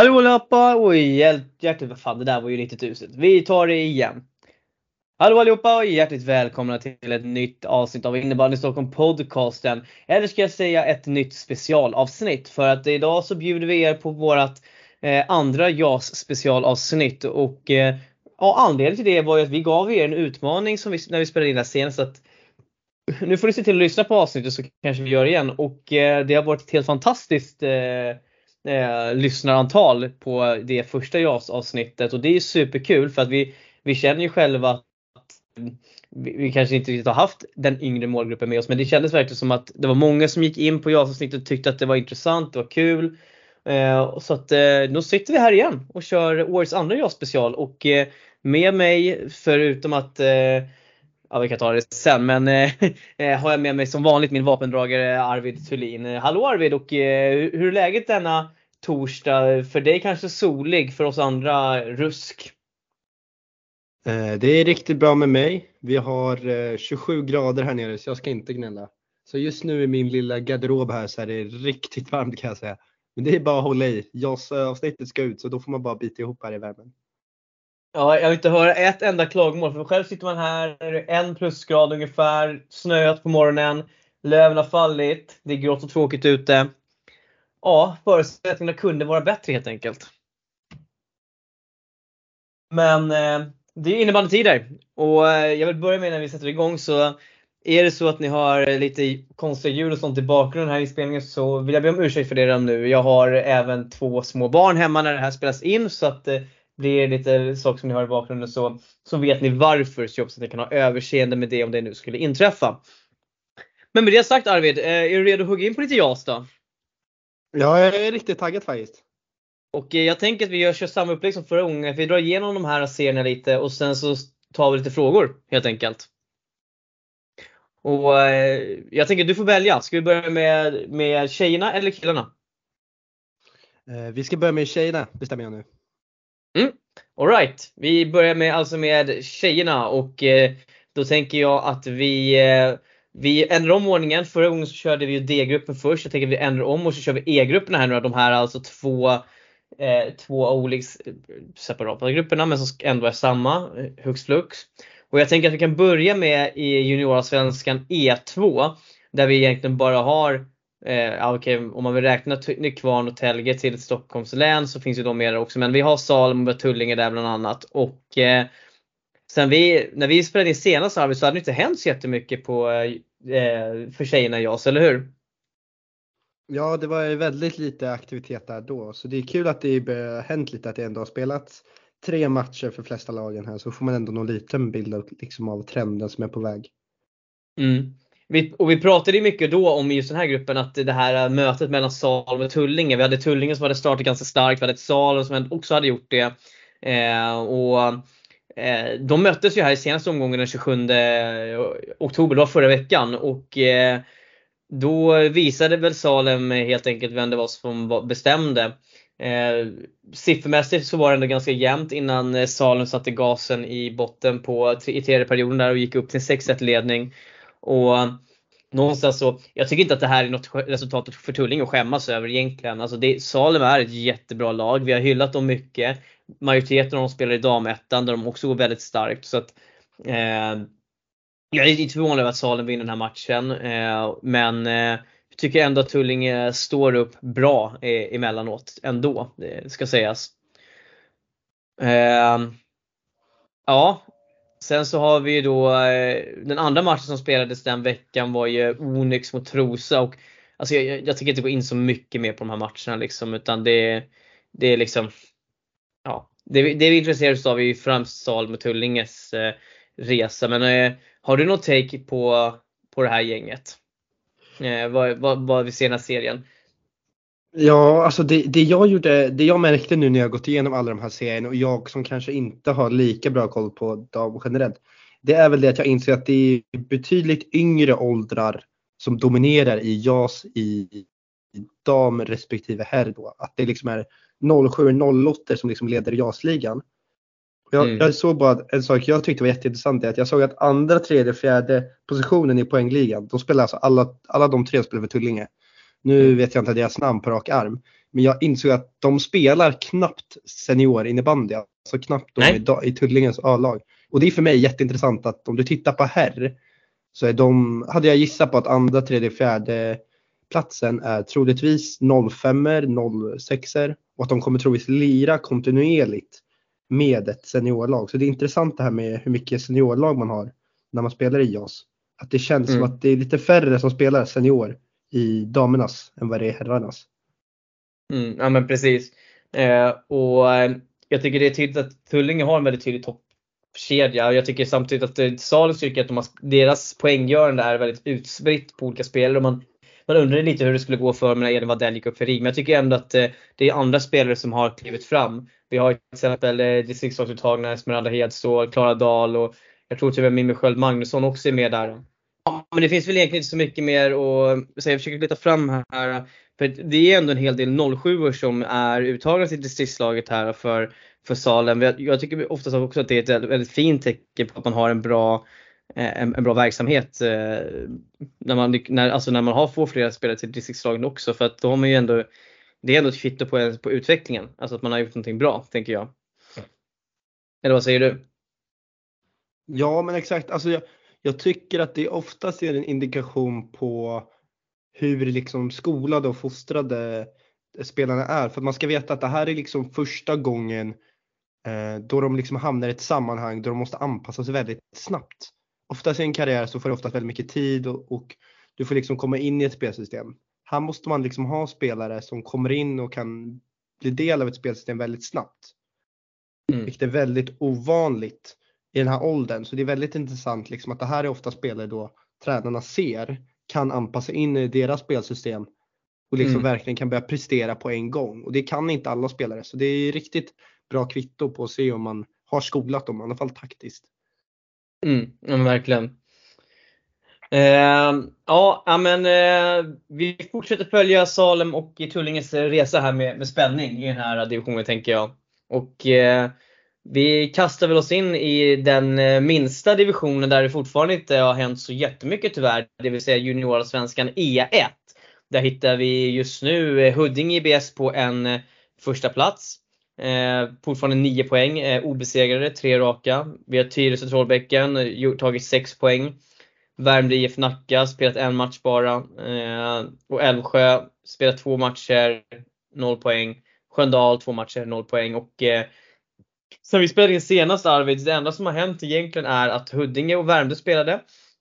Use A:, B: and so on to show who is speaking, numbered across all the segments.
A: Hallå allihopa och hjärtligt, vad fan det där var ju riktigt uselt. Vi tar det igen. Hallå allihopa och hjärtligt välkomna till ett nytt avsnitt av Innebandy Stockholm podcasten. Eller ska jag säga ett nytt specialavsnitt för att idag så bjuder vi er på vårat eh, andra JAS specialavsnitt och eh, ja, anledningen till det var ju att vi gav er en utmaning som vi, när vi spelade in det här senast. Att, nu får ni se till att lyssna på avsnittet så kanske vi gör det igen och eh, det har varit ett helt fantastiskt eh, eh, lyssnarantal på det första JAS-avsnittet och det är superkul för att vi, vi känner ju själva att vi, vi kanske inte riktigt har haft den yngre målgruppen med oss men det kändes verkligen som att det var många som gick in på JAS-avsnittet och tyckte att det var intressant, det var kul. Eh, så att eh, nu sitter vi här igen och kör årets andra JAS-special och eh, med mig förutom att eh, Ja, vi kan ta det sen, men eh, eh, har jag med mig som vanligt min vapendragare Arvid Thulin. Eh, hallå Arvid och eh, hur är läget denna torsdag? För dig kanske solig, för oss andra rusk.
B: Eh, det är riktigt bra med mig. Vi har eh, 27 grader här nere så jag ska inte gnälla. Så just nu i min lilla garderob här så är det riktigt varmt kan jag säga. Men det är bara att hålla i. JAS-avsnittet ska ut så då får man bara bita ihop här i värmen.
A: Ja, jag vill inte höra ett enda klagomål. För själv sitter man här, en plusgrad ungefär, snöat på morgonen, löven har fallit, det är grått och tråkigt ute. Ja, förutsättningarna kunde vara bättre helt enkelt. Men eh, det är innebandytider och eh, jag vill börja med när vi sätter igång så är det så att ni har lite konstiga ljud och sånt i bakgrunden här i spelningen så vill jag be om ursäkt för det redan nu. Jag har även två små barn hemma när det här spelas in så att eh, blir lite saker som ni har i bakgrunden så, så vet ni varför så att ni kan ha överseende med det om det nu skulle inträffa. Men med det sagt Arvid, eh, är du redo att hugga in på lite JAS då?
B: Ja, jag är riktigt taggad faktiskt.
A: Och eh, jag tänker att vi gör kör samma upplägg som förra gången. Vi drar igenom de här serierna lite och sen så tar vi lite frågor helt enkelt. Och eh, jag tänker att du får välja. Ska vi börja med, med tjejerna eller killarna?
B: Vi ska börja med tjejerna bestämmer jag nu.
A: Mm. Alright, vi börjar med, alltså med tjejerna och eh, då tänker jag att vi, eh, vi ändrar om ordningen. Förra gången så körde vi D-gruppen först. Jag tänker att vi ändrar om och så kör vi E-grupperna här nu. De här alltså två, eh, två olika eh, separata grupperna men som ändå är samma, eh, hux flux. Och jag tänker att vi kan börja med i juniorsvenskan E2 där vi egentligen bara har Eh, okay, om man vill räkna Nykvarn och Telge till Stockholms län så finns ju de med också. Men vi har Salem och Tullinge där bland annat. Och eh, sen vi, när vi spelade in senast så hade det inte hänt så jättemycket på, eh, för tjejerna i JAS, eller hur?
B: Ja, det var väldigt lite aktivitet där då. Så det är kul att det har hänt lite, att det ändå har spelats tre matcher för flesta lagen här. Så får man ändå någon liten bild av, liksom, av trenden som är på väg.
A: Mm. Vi, och vi pratade ju mycket då om just den här gruppen att det här mötet mellan Salem och Tullinge. Vi hade Tullinge som hade startat ganska starkt, vi hade ett Salem som också hade gjort det. Eh, och eh, De möttes ju här i senaste omgången den 27 eh, oktober, det var förra veckan. Och eh, då visade väl Salem helt enkelt vem det var som bestämde. Eh, siffermässigt så var det ändå ganska jämnt innan eh, Salem satte gasen i botten på, i tredje perioden där och gick upp till 6-1 ledning. Och eh, någonstans så, jag tycker inte att det här är något resultat för Tullinge att skämmas över egentligen. Alltså det, Salem är ett jättebra lag. Vi har hyllat dem mycket. Majoriteten av dem spelar i damettan där de också går väldigt starkt. Så att, eh, jag är inte förvånad över att Salem vinner den här matchen. Eh, men eh, jag tycker ändå att Tullinge står upp bra eh, emellanåt ändå, det ska sägas. Eh, ja, Sen så har vi ju då eh, den andra matchen som spelades den veckan var ju Onyx mot Trosa och alltså jag, jag tänker inte gå in så mycket mer på de här matcherna liksom utan det, det är liksom Ja, det, det vi intresserar oss av är ju främst Salm och Tullinges eh, resa men eh, har du något take på, på det här gänget? Eh, vad, vad, vad vi ser i den här serien?
B: Ja, alltså det, det, jag gjorde, det jag märkte nu när jag gått igenom alla de här serierna och jag som kanske inte har lika bra koll på dem generellt. Det är väl det att jag inser att det är betydligt yngre åldrar som dominerar i JAS i dam respektive herr då. Att det liksom är 07-08 som liksom leder JAS-ligan. Jag, mm. jag såg bara en sak jag tyckte var jätteintressant är att jag såg att andra, tredje, fjärde positionen i poängligan, de spelar alltså alla, alla de tre spelar för Tullinge. Nu vet jag inte deras namn på rak arm. Men jag insåg att de spelar knappt senior innebandy. Alltså knappt de i, i Tullingens A-lag. Och det är för mig jätteintressant att om du tittar på herr så är de, hade jag gissat på att andra, tredje, fjärde platsen är troligtvis 05 06 och att de kommer troligtvis lira kontinuerligt med ett seniorlag. Så det är intressant det här med hur mycket seniorlag man har när man spelar i JAS. Att det känns
A: Mm.
B: som att det är lite färre som spelar senior i damernas än vad det är herrarnas.
A: Mm, ja men precis. Eh, och eh, jag tycker det är tydligt att Tullinge har en väldigt tydlig toppkedja. Jag tycker samtidigt att eh, Salus tycker att de har, deras poänggörande är väldigt utspritt på olika spelare. Och man, man undrar lite hur det skulle gå för när Edvin Wadell gick upp för RIG. Men jag tycker ändå att eh, det är andra spelare som har klivit fram. Vi har till exempel eh, distriktslagsuttagna Esmeralda Hedstål, Klara Dahl och jag tror till och med Mimmi Sköld Magnusson också är med där. Ja, men det finns väl egentligen inte så mycket mer att säga. Jag försöker leta fram här. För det är ändå en hel del 07 som är uttagna till distriktslaget här för, för Salem. Jag, jag tycker oftast också att det är ett väldigt fint tecken på att man har en bra, eh, en, en bra verksamhet. eh, När man, när, alltså när man har få flera spelare till distriktslagen också. För att då har man ju ändå, det är ändå ett kvitto på, på utvecklingen. Alltså att man har gjort någonting bra, tänker jag. Eller vad säger du?
B: Ja men exakt, alltså jag, jag tycker att det oftast är en indikation på hur liksom skolade och fostrade spelarna är. För att man ska veta att det här är liksom första gången eh, då de liksom hamnar i ett sammanhang då de måste anpassa sig väldigt snabbt. Oftast i en karriär så får du oftast väldigt mycket tid och, och du får liksom komma in i ett spelsystem. Här måste man liksom ha spelare som kommer in och kan bli del av ett spelsystem väldigt snabbt.
A: Mm.
B: Vilket är väldigt ovanligt i den här åldern. Så det är väldigt intressant liksom att det här är ofta spelare då tränarna ser kan anpassa in i deras spelsystem och liksom
A: Mm.
B: verkligen kan börja prestera på en gång. Och det kan inte alla spelare. Så det är riktigt bra kvitto på att se om man har skolat dem, i alla fall taktiskt.
A: Mm, ja, verkligen. Eh, ja, men eh, vi fortsätter följa Salem och Tullinges resa här med, med spänning i den här divisionen tänker jag. Och eh, vi kastar väl oss in i den eh, minsta divisionen där det fortfarande inte har hänt så jättemycket tyvärr. Det vill säga juniorallsvenskan E1. Där hittar vi just nu eh, Huddinge IBS på en eh, första plats. Eh, fortfarande 9 poäng, eh, obesegrade, tre raka. Vi har Tyresö Trollbäcken, tagit 6 poäng. Värmdö IF Nacka, spelat en match bara. Eh, och Älvsjö, spelat två matcher, 0 poäng. Sköndal, två matcher, 0 poäng. Och eh, sen vi spelade in senast Arvid, det enda som har hänt egentligen är att Huddinge och Värmdö spelade.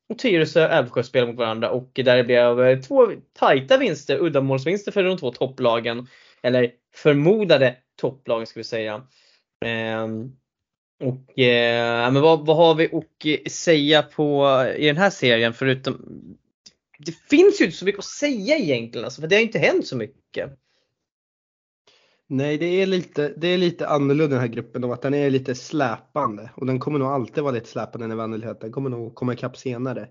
A: Och Tyresö och Älvsjö spelade mot varandra och där det blev två tajta vinster, uddamålsvinster för de två topplagen. Eller förmodade topplagen ska vi säga. Ehm, och eh, men vad, vad har vi att eh, säga på i den här serien förutom Det finns ju inte så mycket att säga egentligen alltså, för det har inte hänt så mycket.
B: Nej, det är lite, det är lite annorlunda den här gruppen om att den är lite släpande och den kommer nog alltid vara lite släpande när vanlighet. Den kommer nog komma ikapp senare.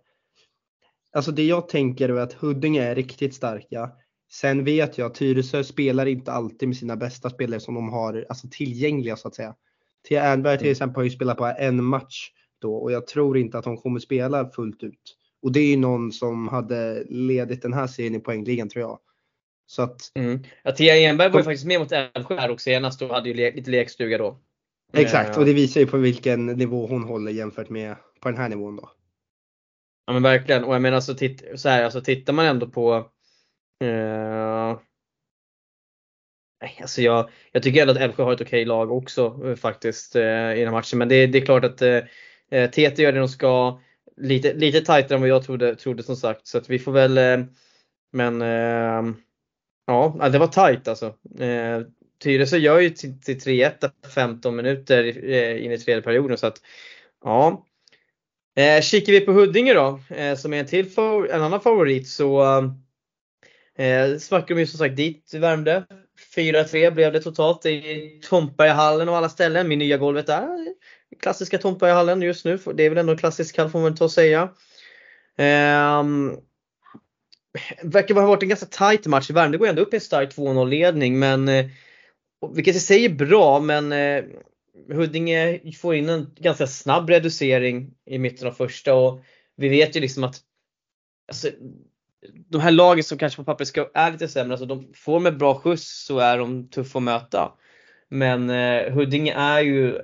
B: Alltså det jag tänker är att Huddinge är riktigt starka. Sen vet jag att Tyresö spelar inte alltid med sina bästa spelare som de har alltså tillgängliga så att säga. Thea Ernberg till
A: Mm.
B: exempel har ju spelat på en match då och jag tror inte att hon kommer spela fullt ut. Och det är ju någon som hade ledit den här serien i poängligan tror jag. Så att
A: Mm. Ja, Thea Enberg var ju faktiskt med mot Älvsjö här också senast och hade ju le- lite lekstuga då.
B: Exakt,
A: Eh,
B: och det visar ju på vilken nivå hon håller jämfört med på den här nivån då.
A: Ja men verkligen. Och jag menar så, titt, så här, alltså tittar man ändå på eh, alltså jag, jag tycker ändå att Älvsjö har ett okej lag också eh, faktiskt eh, i den här matchen. Men det, det är klart att eh, eh, TT gör det de ska. Lite, lite tajtare än vad jag trodde, trodde som sagt. Så att vi får väl eh, Men eh, ja, det var tajt alltså. Eh, Tyresö gör ju till, till 3-1 15 minuter eh, in i tredje perioden. Så att, ja, Eh, kikar vi på Huddinge då, eh, som är en, till favor- en annan favorit så eh, smackar de ju som sagt dit Värmdö. 4-3 blev det totalt i Tomtbergahallen och alla ställen. Min nya golvet där. Klassiska Tomtbergahallen just nu. Det är väl ändå klassisk hall får man ta och säga. Ehm, verkar ha varit en ganska tight match. Värmdö går ändå upp i en stark 2-0 ledning men eh, vilket i sig är bra men eh, Huddinge får in en ganska snabb reducering i mitten av första och vi vet ju liksom att alltså, de här lagen som kanske på pappret ska, är lite sämre, alltså de får med bra skjuts så är de tuffa att möta. Men eh, Huddinge är ju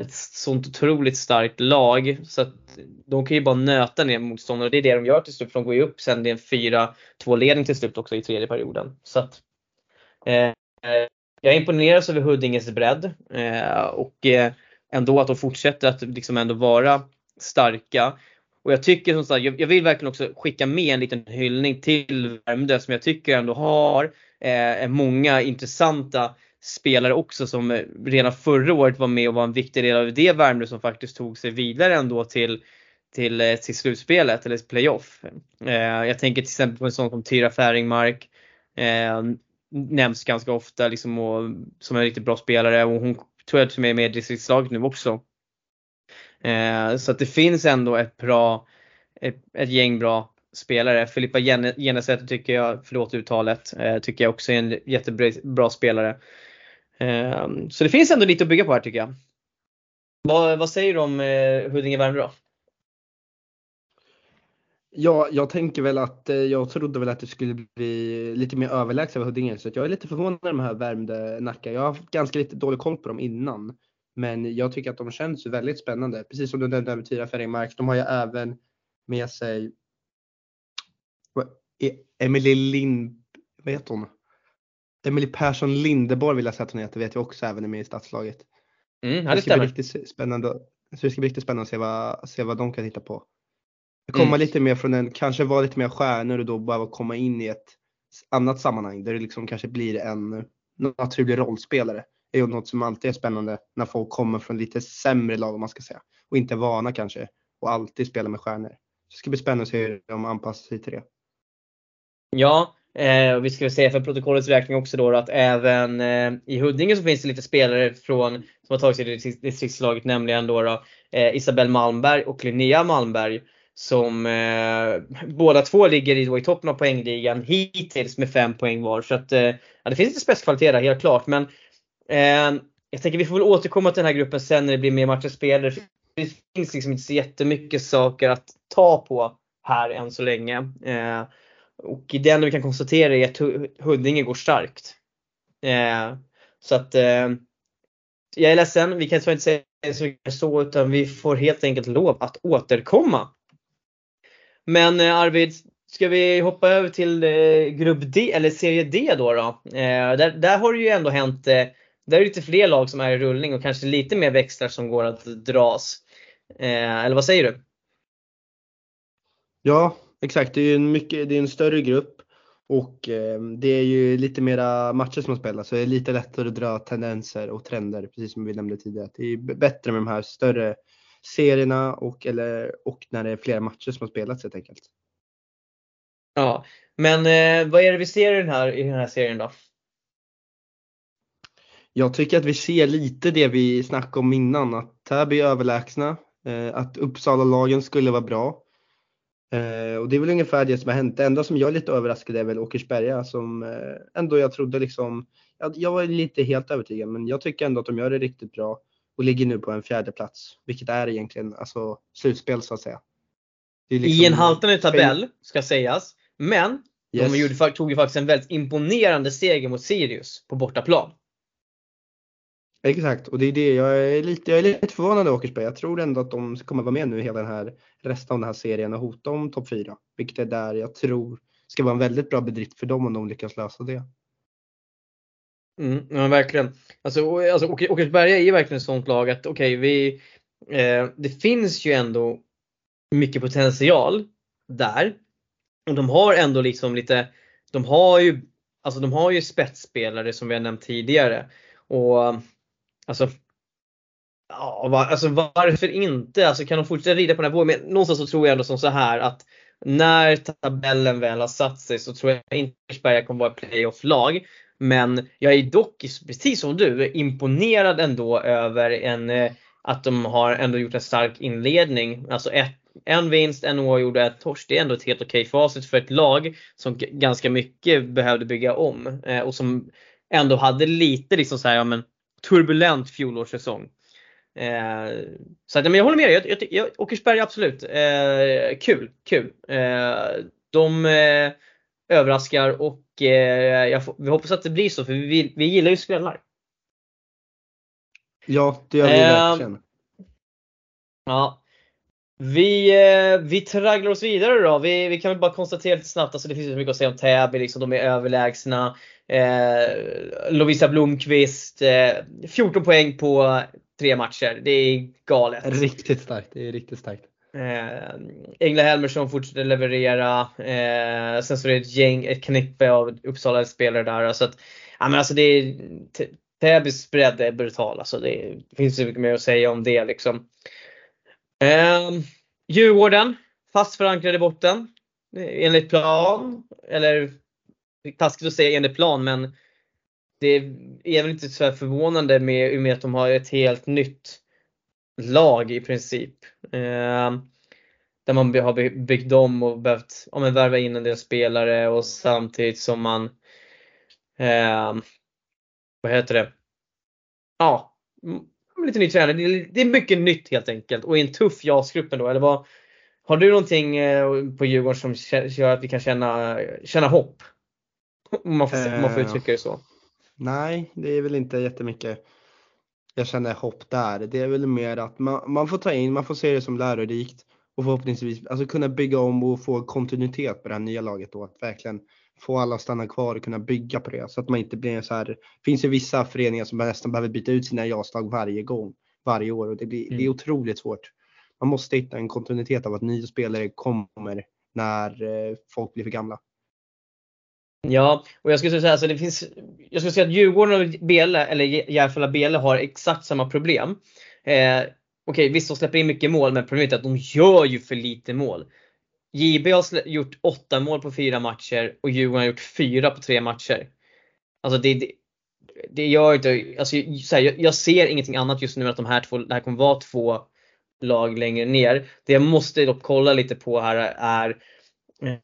A: ett sånt otroligt starkt lag så att de kan ju bara nöta ner motståndare och det är det de gör till slut. För de går ju upp sen, det är en 4-2 ledning till slut också i tredje perioden. Så att, eh, jag imponeras över Huddinges bredd eh, och eh, ändå att de fortsätter att liksom ändå vara starka. Och jag tycker som sagt, jag, vill verkligen också skicka med en liten hyllning till Värmdö som jag tycker ändå har eh, många intressanta spelare också som eh, redan förra året var med och var en viktig del av det Värmdö som faktiskt tog sig vidare ändå till till, eh, till slutspelet eller playoff. Eh, jag tänker till exempel på en sån som Tyra Färingmark. Eh, nämns ganska ofta liksom och, som en riktigt bra spelare och hon tror jag är med i distriktslaget nu också. Eh, så att det finns ändå ett bra, ett, ett gäng bra spelare. Filippa Genesäter tycker jag, förlåt uttalet, eh, tycker jag också är en jättebra spelare. Eh, så det finns ändå lite att bygga på här tycker jag. Vad, vad säger du om eh, Huddinge-Värmdö då?
B: Ja, jag tänker väl att eh, jag trodde väl att det skulle bli lite mer överlägset över Huddinge så jag är lite förvånad över de här Värmdö-Nacka. Jag har haft ganska lite dålig koll på dem innan. Men jag tycker att de känns väldigt spännande. Precis som du nämnde med Tyra Färingmark. De har ju även med sig e- Emelie Emily Lind, vad heter hon? Emily Persson Lindeborg vill jag säga att hon heter, vet jag också även är med i stadslaget.
A: Mm, det, det ska bli
B: riktigt spännande. Så det ska bli riktigt spännande att se vad, se vad de kan hitta på. Komma mm. lite mer från en, kanske vara lite mer stjärnor och då bara komma in i ett annat sammanhang där det liksom kanske blir en naturlig rollspelare. Det är ju något som alltid är spännande när folk kommer från lite sämre lag om man ska säga. Och inte vana kanske och alltid spela med stjärnor. Så det ska bli spännande att se hur de anpassar sig till det.
A: Ja, eh, och vi ska väl säga för protokollets räkning också då att även eh, i Huddinge så finns det lite spelare från, som har tagit sig till distriktslaget, nämligen då, då eh, Isabelle Malmberg och Linnea Malmberg som eh, båda två ligger i, i toppen av poängligan hittills med 5 poäng var. Så att, eh, ja, det finns lite spetskvalitet där helt klart. Men eh, jag tänker vi får väl återkomma till den här gruppen sen när det blir mer matcher spelare. Det finns liksom inte så jättemycket saker att ta på här än så länge. Eh, och det enda vi kan konstatera är att Huddinge går starkt. Eh, så att eh, jag är ledsen, vi kan tyvärr inte säga så utan vi får helt enkelt lov att återkomma. Men eh, Arvid, ska vi hoppa över till eh, grupp D, eller serie D då? då? Eh, där, där har det ju ändå hänt, eh, där är det lite fler lag som är i rullning och kanske lite mer växlar som går att dras. Eh, eller vad säger du?
B: Ja, exakt. Det är en, mycket, det är en större grupp och det är ju lite mera matcher som spelas så det är lite lättare att dra tendenser och trender precis som vi nämnde tidigare. Det är bättre med de här större serierna och, eller, och när det är flera matcher som har spelats helt enkelt.
A: Ja, men eh, vad är det vi ser i den här, i den här serien då?
B: Jag tycker att vi ser lite det vi snackade om innan, att Täby är överlägsna, eh, att Uppsala-lagen skulle vara bra. Eh, och det är väl ungefär det som har hänt. Det enda som jag är lite överraskad är väl Åkersberga som eh, ändå jag trodde liksom, jag, jag var lite helt övertygad men jag tycker ändå att de gör det riktigt bra och ligger nu på en fjärde plats, vilket är egentligen alltså, slutspel så att säga.
A: Liksom I en haltande tabell ska sägas, men yes. de gjorde, tog ju faktiskt en väldigt imponerande seger mot Sirius på bortaplan.
B: Exakt, och det är det jag är lite, jag är lite förvånad över Åkersberga. Jag tror ändå att de kommer vara med nu hela den här resten av den här serien och hota om topp 4. Vilket är där jag tror ska vara en väldigt bra bedrift för dem om de lyckas lösa det.
A: Mm, ja, verkligen. Alltså, alltså Åkersberga är ju verkligen ett sånt lag att okej, okay, vi, eh, det finns ju ändå mycket potential där. Och de har ändå liksom lite, de har ju, alltså de har ju spetsspelare som vi har nämnt tidigare. Och alltså, ja, var, alltså varför inte? Alltså kan de fortsätta rida på den här vågen? Men någonstans så tror jag ändå som så här att när tabellen väl har satt sig så tror jag inte Åkersberga kommer vara playoff-lag. Men jag är dock, precis som du, imponerad ändå över en, eh, att de har ändå gjort en stark inledning. Alltså ett, en vinst, en oavgjord och ett torsk. Det är ändå ett helt okej facit för ett lag som ganska mycket behövde bygga om. Eh, och som ändå hade lite liksom så här, ja, men, turbulent fjolårssäsong. Eh, så att, men jag håller med dig. Jag, jag, jag, Åkersberg absolut. Eh, kul, kul. Eh, de eh, överraskar och eh, jag, vi hoppas att det blir så för vi, vi gillar ju skrällar.
B: Ja, det gör vi verkligen.
A: Ja. Vi, eh, vi tragglar oss vidare då. Vi, vi kan väl bara konstatera lite snabbt, alltså det finns så mycket att säga om Täby, liksom, de är överlägsna. Eh, Lovisa Blomqvist, eh, 14 poäng på tre matcher. Det är galet.
B: Riktigt starkt. Det är riktigt starkt.
A: Eh, Engla Helmersson fortsätter leverera. Eh, sen så är det ett gäng, ett knippe av Uppsala spelare där. Så att, ja, men alltså det är, Täbys bredd är brutal. Alltså det, det finns så mycket mer att säga om det. Liksom. Eh, Djurgården, fast förankrade i botten. Enligt plan. Eller taskigt att säga enligt plan men det är väl inte så förvånande med, med att de har ett helt nytt lag i princip. Eh, där man har byggt om och behövt ja, men värva in en del spelare och samtidigt som man eh, vad heter det? Ja, lite ny tränare. Det är mycket nytt helt enkelt och i en tuff JAS-grupp ändå. Eller vad, har du någonting eh, på Djurgården som gör att vi kan känna, känna hopp? Om man får, om man får uttrycka det så.
B: Nej, det är väl inte jättemycket jag känner hopp där. Det är väl mer att man, man får ta in, man får se det som lärorikt och förhoppningsvis alltså kunna bygga om och få kontinuitet på det här nya laget då. Att verkligen få alla att stanna kvar och kunna bygga på det så att man inte blir så här. Det finns ju vissa föreningar som nästan behöver byta ut sina jaslag varje gång, varje år och det, blir, mm. det är mm. otroligt svårt. Man måste hitta en kontinuitet av att nya spelare kommer när eh, folk blir för gamla.
A: Ja, och jag skulle säga så det finns, jag skulle säga att Djurgården och Bele, eller Järfälla Bele har exakt samma problem. Eh, Okej, okay, visst de släpper in mycket mål men problemet är att de gör ju för lite mål. JB har gjort 8 mål på 4 matcher och Djurgården har gjort 4 på 3 matcher. Alltså det, det, det gör inte, alltså så här, jag, jag, ser ingenting annat just nu än att de här två, det här kommer vara två lag längre ner. Det jag måste dock kolla lite på här är,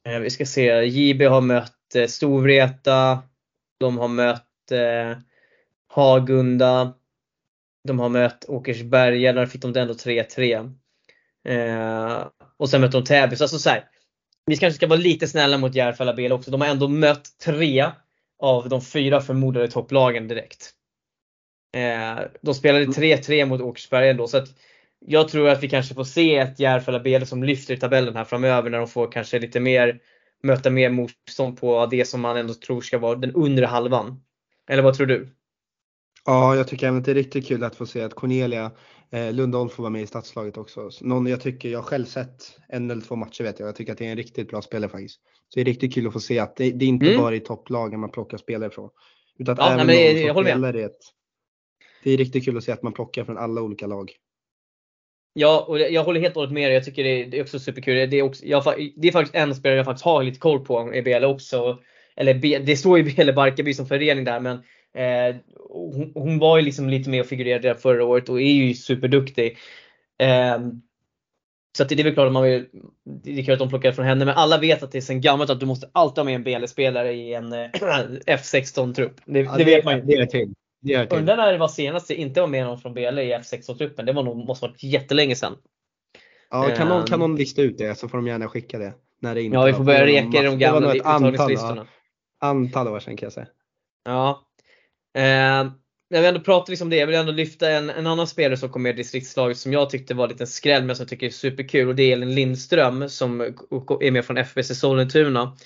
A: eh, vi ska se, JB har mött eh, Storvreta, de har mött eh, Hagunda, de har mött Åkersberga, där fick de ändå 3-3. Eh, och sen mötte de Täby. Så alltså så här, vi kanske ska vara lite snälla mot Järfälla BL också. De har ändå mött tre av de fyra förmodade topplagen direkt. Eh, de spelade 3-3 mot Åkersberga ändå. Så att jag tror att vi kanske får se ett Järfälla BL som lyfter i tabellen här framöver när de får kanske lite mer möta mer motstånd på det som man ändå tror ska vara den undre halvan. Eller vad tror du?
B: Ja, jag tycker även att det är riktigt kul att få se att Cornelia eh, Lundholm får vara med i stadslaget också. Någon jag tycker, jag har själv sett en eller två matcher vet jag. Jag tycker att det är en riktigt bra spelare faktiskt. Så det är riktigt kul att få se att det, det är inte mm. bara i topplagen man plockar spelare från. Utan att ja, även nej, men, jag, jag håller med. Ett, det är riktigt kul att se att man plockar från alla olika lag.
A: Ja, och jag håller helt och hållet med dig. Jag tycker det är, det också superkul. Det är, också, jag, det är faktiskt en spelare jag faktiskt har lite koll på i BL också. Eller det står ju BL Barkarby som förening där men eh, hon, hon, var ju liksom lite med och figurerade där förra året och är ju superduktig. Eh, så det är väl klart att man vill, det är kul att de plockar från henne men alla vet att det är sen gammalt att du måste alltid ha med en BL-spelare i en eh, F16-trupp. Det, ja, det, vet man ju.
B: Det är till.
A: Undrar när det var senast det inte var med någon från BL i F16-truppen. Det var nog, måste varit jättelänge sedan.
B: Ja, kan någon, kan ehm. någon lista ut det så får de gärna skicka det. När det inte
A: ja, vi får börja reka i de gamla uttagningslistorna.
B: Antal år sedan kan jag säga.
A: Ja. Eh, jag vill ändå prata liksom det. Jag vill ändå lyfta en, en annan spelare som kom med i distriktslaget som jag tyckte var en liten skräll men som jag tycker är superkul och det är Elin Lindström som är med från FBC Sollentuna.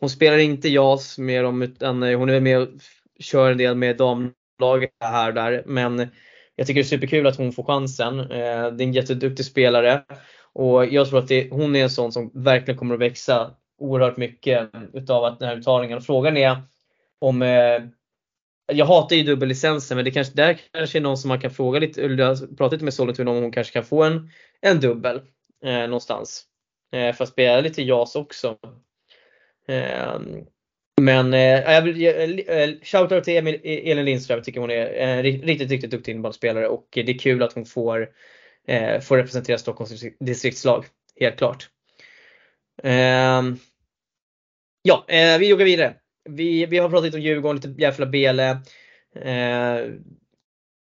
A: Hon spelar inte JAS med dem utan hon är med och kör en del med dam laget här och där. Men jag tycker det är superkul att hon får chansen. Eh, det är en jätteduktig spelare. Och jag tror att det, hon är en sån som verkligen kommer att växa oerhört mycket utav att den här uttagningen. Frågan är om eh, jag hatar ju dubbellicensen men det kanske, där kanske är någon som man kan fråga lite, eller prata lite med Sollentuna om hon kanske kan få en, en dubbel eh, någonstans. Eh, för att spela lite JAS också. Eh, men eh, jag vill eh, eh, shoutout till Emil, e- Elin Lindström. Jag tycker hon är en riktigt, riktigt duktig innebandyspelare och det är kul att hon får, eh, får representera Stockholms distriktslag. Helt klart. Eh, ja, eh, vi joggar vidare. Vi, vi har pratat lite om Djurgården, lite Järfälla Bele. Eh,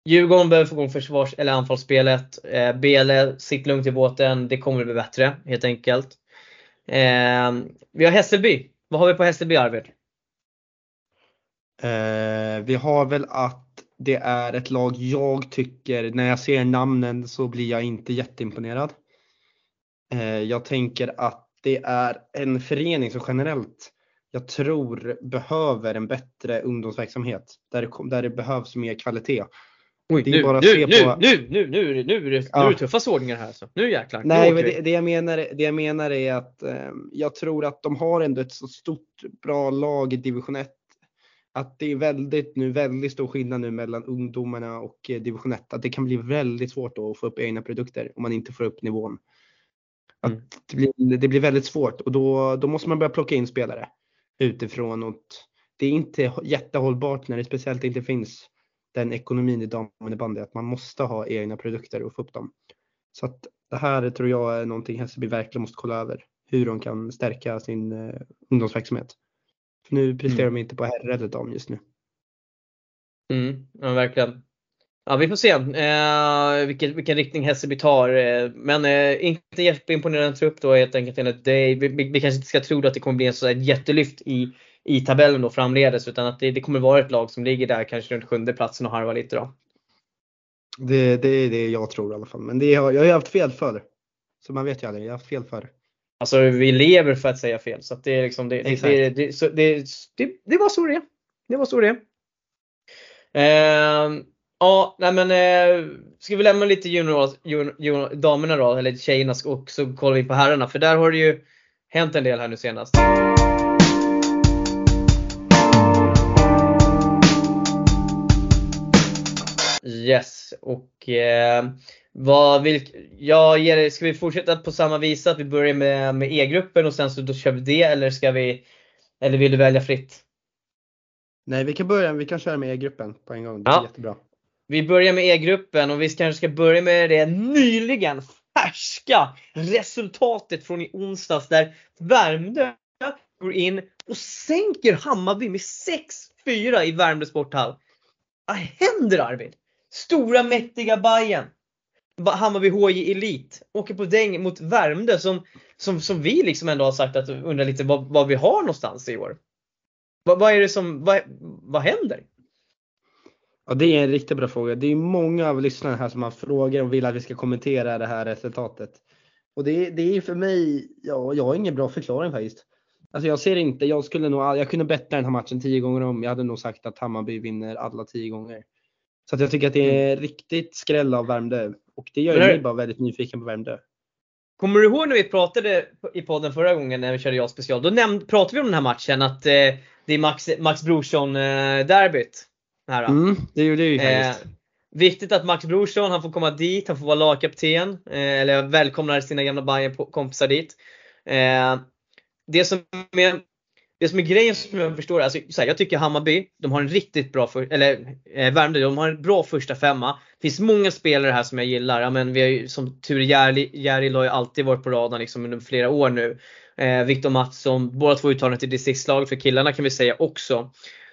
A: Djurgården behöver få igång försvars eller anfallsspelet. Eh, Bele, sitt lugnt i båten. Det kommer att bli bättre helt enkelt. Eh, vi har Hässelby. Vad har vi på Hässelby Arvid?
B: Eh, vi har väl att det är ett lag jag tycker, när jag ser namnen så blir jag inte jätteimponerad. Eh, jag tänker att det är en förening som generellt jag tror behöver en bättre ungdomsverksamhet där det, där det behövs mer kvalitet.
A: Oj, nu, nu, nu, på... nu, nu, nu, nu, nu, är det, ja. nu är det tuffa sågningar här. Så. Nu jäklar.
B: Nej, men det, det, jag menar, det jag menar är att eh, jag tror att de har ändå ett så stort bra lag i division 1. Att det är väldigt nu väldigt stor skillnad nu mellan ungdomarna och eh, division 1. Att det kan bli väldigt svårt att få upp egna produkter om man inte får upp nivån. Att mm. det, blir, det blir väldigt svårt och då, då måste man börja plocka in spelare utifrån. Och det är inte jättehållbart när det speciellt inte finns den ekonomin i daminnebandy att man måste ha egna produkter och få upp dem. Så att det här tror jag är någonting Hässelby verkligen måste kolla över. Hur de kan stärka sin uh, ungdomsverksamhet. Nu presterar mm. de inte på herr eller dam just nu.
A: Mm, ja, verkligen. Ja, vi får se eh, vilken, vilken riktning Hässelby tar. Eh, men eh, inte jätteimponerande trupp då helt enkelt. Det, vi, vi, kanske inte ska tro att det kommer bli en så jättelyft i, i tabellen då framledes utan att det, det kommer vara ett lag som ligger där kanske runt sjunde platsen och harvar lite då.
B: Det, det är det jag tror i alla fall. Men det, jag har ju haft fel förr. Så man vet ju aldrig, jag har haft fel förr.
A: Alltså vi lever för att säga fel. Så att det, är liksom, det, det, det, så det, det, det var så det Det var så det eh, Ja, nej men eh, ska vi lämna lite junior, junior, junior, damerna då, eller tjejerna och så kollar vi på herrarna. För där har det ju hänt en del här nu senast. Yes, och eh, vad vill, ja, ska vi fortsätta på samma vis att vi börjar med, med E-gruppen och sen så då kör vi det eller ska vi, eller vill du välja fritt?
B: Nej, vi kan börja, vi kan köra med E-gruppen på en gång. Det är ja. jättebra.
A: Vi börjar med E-gruppen och vi kanske ska börja med det nyligen färska resultatet från i onsdags där Värmdö går in och sänker Hammarby med 6-4 i Värmdö sporthall. Vad händer Arvid? Stora mäktiga Bajen Hammarby HJ Elit åker på däng mot Värmdö som, som, som vi liksom ändå har sagt att undrar lite vad, vad vi har någonstans i år. Vad, vad är det som, vad, vad händer?
B: Ja, det är en riktigt bra fråga. Det är många av lyssnarna här som har frågor och vill att vi ska kommentera det här resultatet. Och det, det är för mig, ja, jag har ingen bra förklaring faktiskt. Alltså jag ser inte, jag skulle nog, jag kunde betta den här matchen tio gånger om. Jag hade nog sagt att Hammarby vinner alla tio gånger. Så att jag tycker att det är riktigt skräll av Värmdö. Och det gör mig bara väldigt nyfiken på Värmdö.
A: Kommer du ihåg när vi pratade i podden förra gången när vi körde jag special? Då nämnde, pratade vi om den här matchen att eh, det är Max, Max Brorsson eh,
B: mm, det gjorde ju eh,
A: Viktigt att Max Brorsson, han får komma dit, han får vara lagkapten. Eh, eller välkomnar sina gamla bayern kompisar dit. Eh, det som är det som är grejen som jag förstår, alltså, så här, jag tycker Hammarby, de har en riktigt bra, för, eller eh, Värmdö, de har en bra första femma. Det finns många spelare här som jag gillar. Ja, men vi har ju, som tur Järil har ju alltid varit på radarn liksom, under flera år nu. Eh, Viktor Mattsson, båda två uttagna till distriktslaget för killarna kan vi säga också.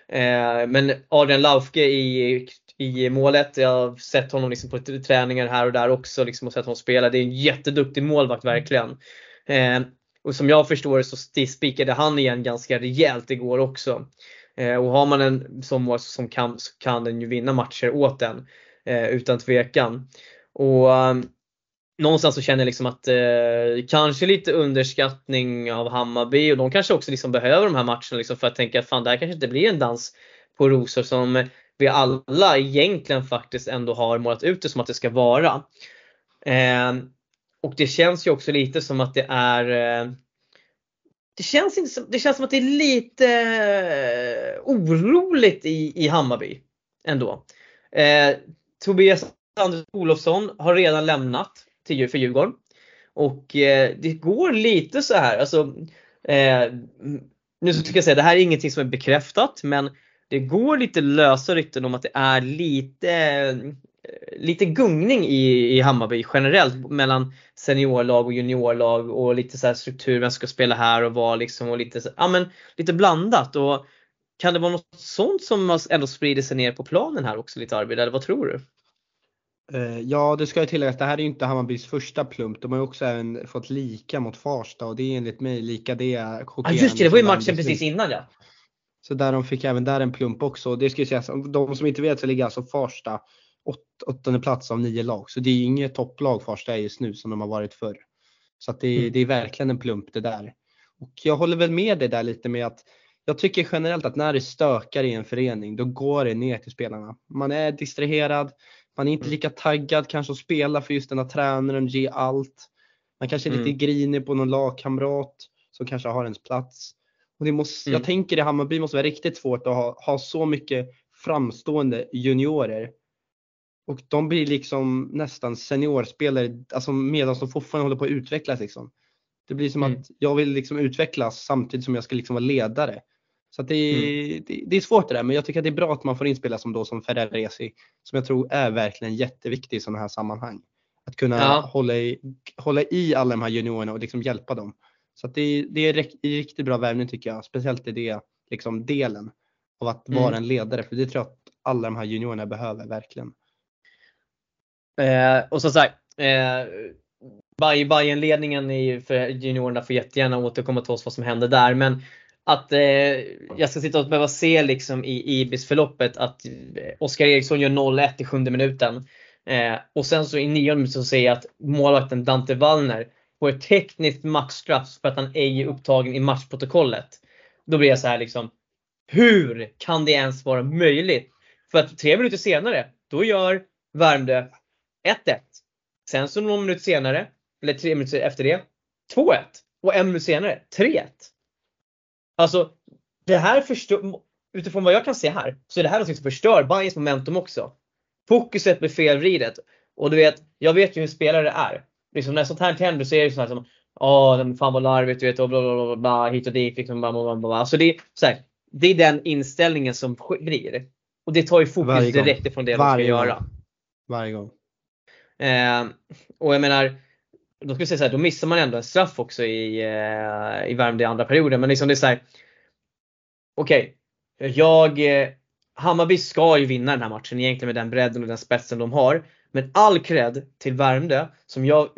A: Eh, men Adrian Laufke i, i målet, jag har sett honom liksom på träningar här och där också liksom, och sett honom spela. Det är en jätteduktig målvakt verkligen. Eh, och som jag förstår det så spikade han igen ganska rejält igår också. Eh, och har man en sån mål som kan, så kan den ju vinna matcher åt den. Eh, utan tvekan. Och um, någonstans så känner jag liksom att eh, kanske lite underskattning av Hammarby och de kanske också liksom behöver de här matcherna liksom för att tänka att fan det här kanske inte blir en dans på rosor som vi alla egentligen faktiskt ändå har målat ut det som att det ska vara. Eh, och det känns ju också lite som att det är eh, det känns, inte som, det känns som att det är lite eh, oroligt i, i Hammarby ändå. Eh, Tobias Anders Olofsson har redan lämnat till, för Djurgården. Och eh, det går lite så här, alltså, eh, nu ska jag säga det här är ingenting som är bekräftat men det går lite lösa rykten om att det är lite lite gungning i, i Hammarby generellt mellan seniorlag och juniorlag och lite så struktur, vem ska spela här och var liksom och lite, ja, men, lite blandat. Och kan det vara något sånt som ändå sprider sig ner på planen här också lite Arvid, eller vad tror du?
B: Eh, ja, det ska jag tillägga att det här är ju inte Hammarbys första plump. De har ju också även fått lika mot Farsta och det är enligt mig lika det är
A: Ja just det, det var ju matchen precis innan ja.
B: Så där de fick även där en plump också. Det ska sägas, de som inte vet så ligger alltså Farsta åt, åttonde plats av nio lag. Så det är inget topplag Farsta är just nu som de har varit förr. Så att det, mm. det är verkligen en plump det där. Och jag håller väl med dig där lite med att jag tycker generellt att när det stökar i en förening då går det ner till spelarna. Man är distraherad, man är inte mm. lika taggad kanske att spela för just den här tränaren, ge allt. Man kanske är lite mm. grinig på någon lagkamrat som kanske har ens plats. Och det måste, mm. Jag tänker i Hammarby måste vara riktigt svårt att ha, ha så mycket framstående juniorer. Och de blir liksom nästan seniorspelare, alltså medan de fortfarande håller på att utvecklas liksom. Det blir som mm. att jag vill liksom utvecklas samtidigt som jag ska liksom vara ledare. Så det, mm. det, det, är svårt det där men jag tycker att det är bra att man får inspela som då som Ferraresi som jag tror är verkligen jätteviktig i sådana här sammanhang. Att kunna ja. hålla, i, hålla i alla de här juniorerna och liksom hjälpa dem. Så det, det är riktigt bra värvning tycker jag, speciellt i det liksom delen av att mm. vara en ledare för det tror jag att alla de här juniorerna behöver verkligen.
A: Eh, och som sagt, eh, Bayern-ledningen för juniorerna får jättegärna återkomma till oss vad som hände där. Men att eh, jag ska sitta och behöva se liksom i Ibis förloppet att eh, Oskar Eriksson gör 0-1 i sjunde minuten. Eh, och sen så i nionde minuten så ser jag att målvakten Dante Wallner får ett tekniskt maxstraff för att han ej är upptagen i matchprotokollet. Då blir jag så här liksom. Hur kan det ens vara möjligt? För att tre minuter senare, då gör Värmdö 1-1. Sen så någon minut senare, eller tre minuter efter det, 2-1. Och en minut senare, 3-1. Alltså, det här förstör, utifrån vad jag kan se här, så är det här något som förstör Bayerns momentum också. Fokuset blir felvridet. Och du vet, jag vet ju hur spelare är. Liksom när sånt här händer så är det sånt här som Åh, fan vad larvigt du vet och bla bla bla, bla hit och dit. Liksom, bla, bla, bla. Alltså det, är, så här, det är den inställningen som blir. Och det tar ju fokus direkt ifrån det Varje de ska gång. göra.
B: Varje gång.
A: Eh, och jag menar, då ska jag säga så här, då missar man ändå en straff också i, eh, i Värmdö i andra perioden. Men liksom det är så här. Okej, okay, jag eh, Hammarby ska ju vinna den här matchen egentligen med den bredden och den spetsen de har. Men all cred till Värmdö som, jag,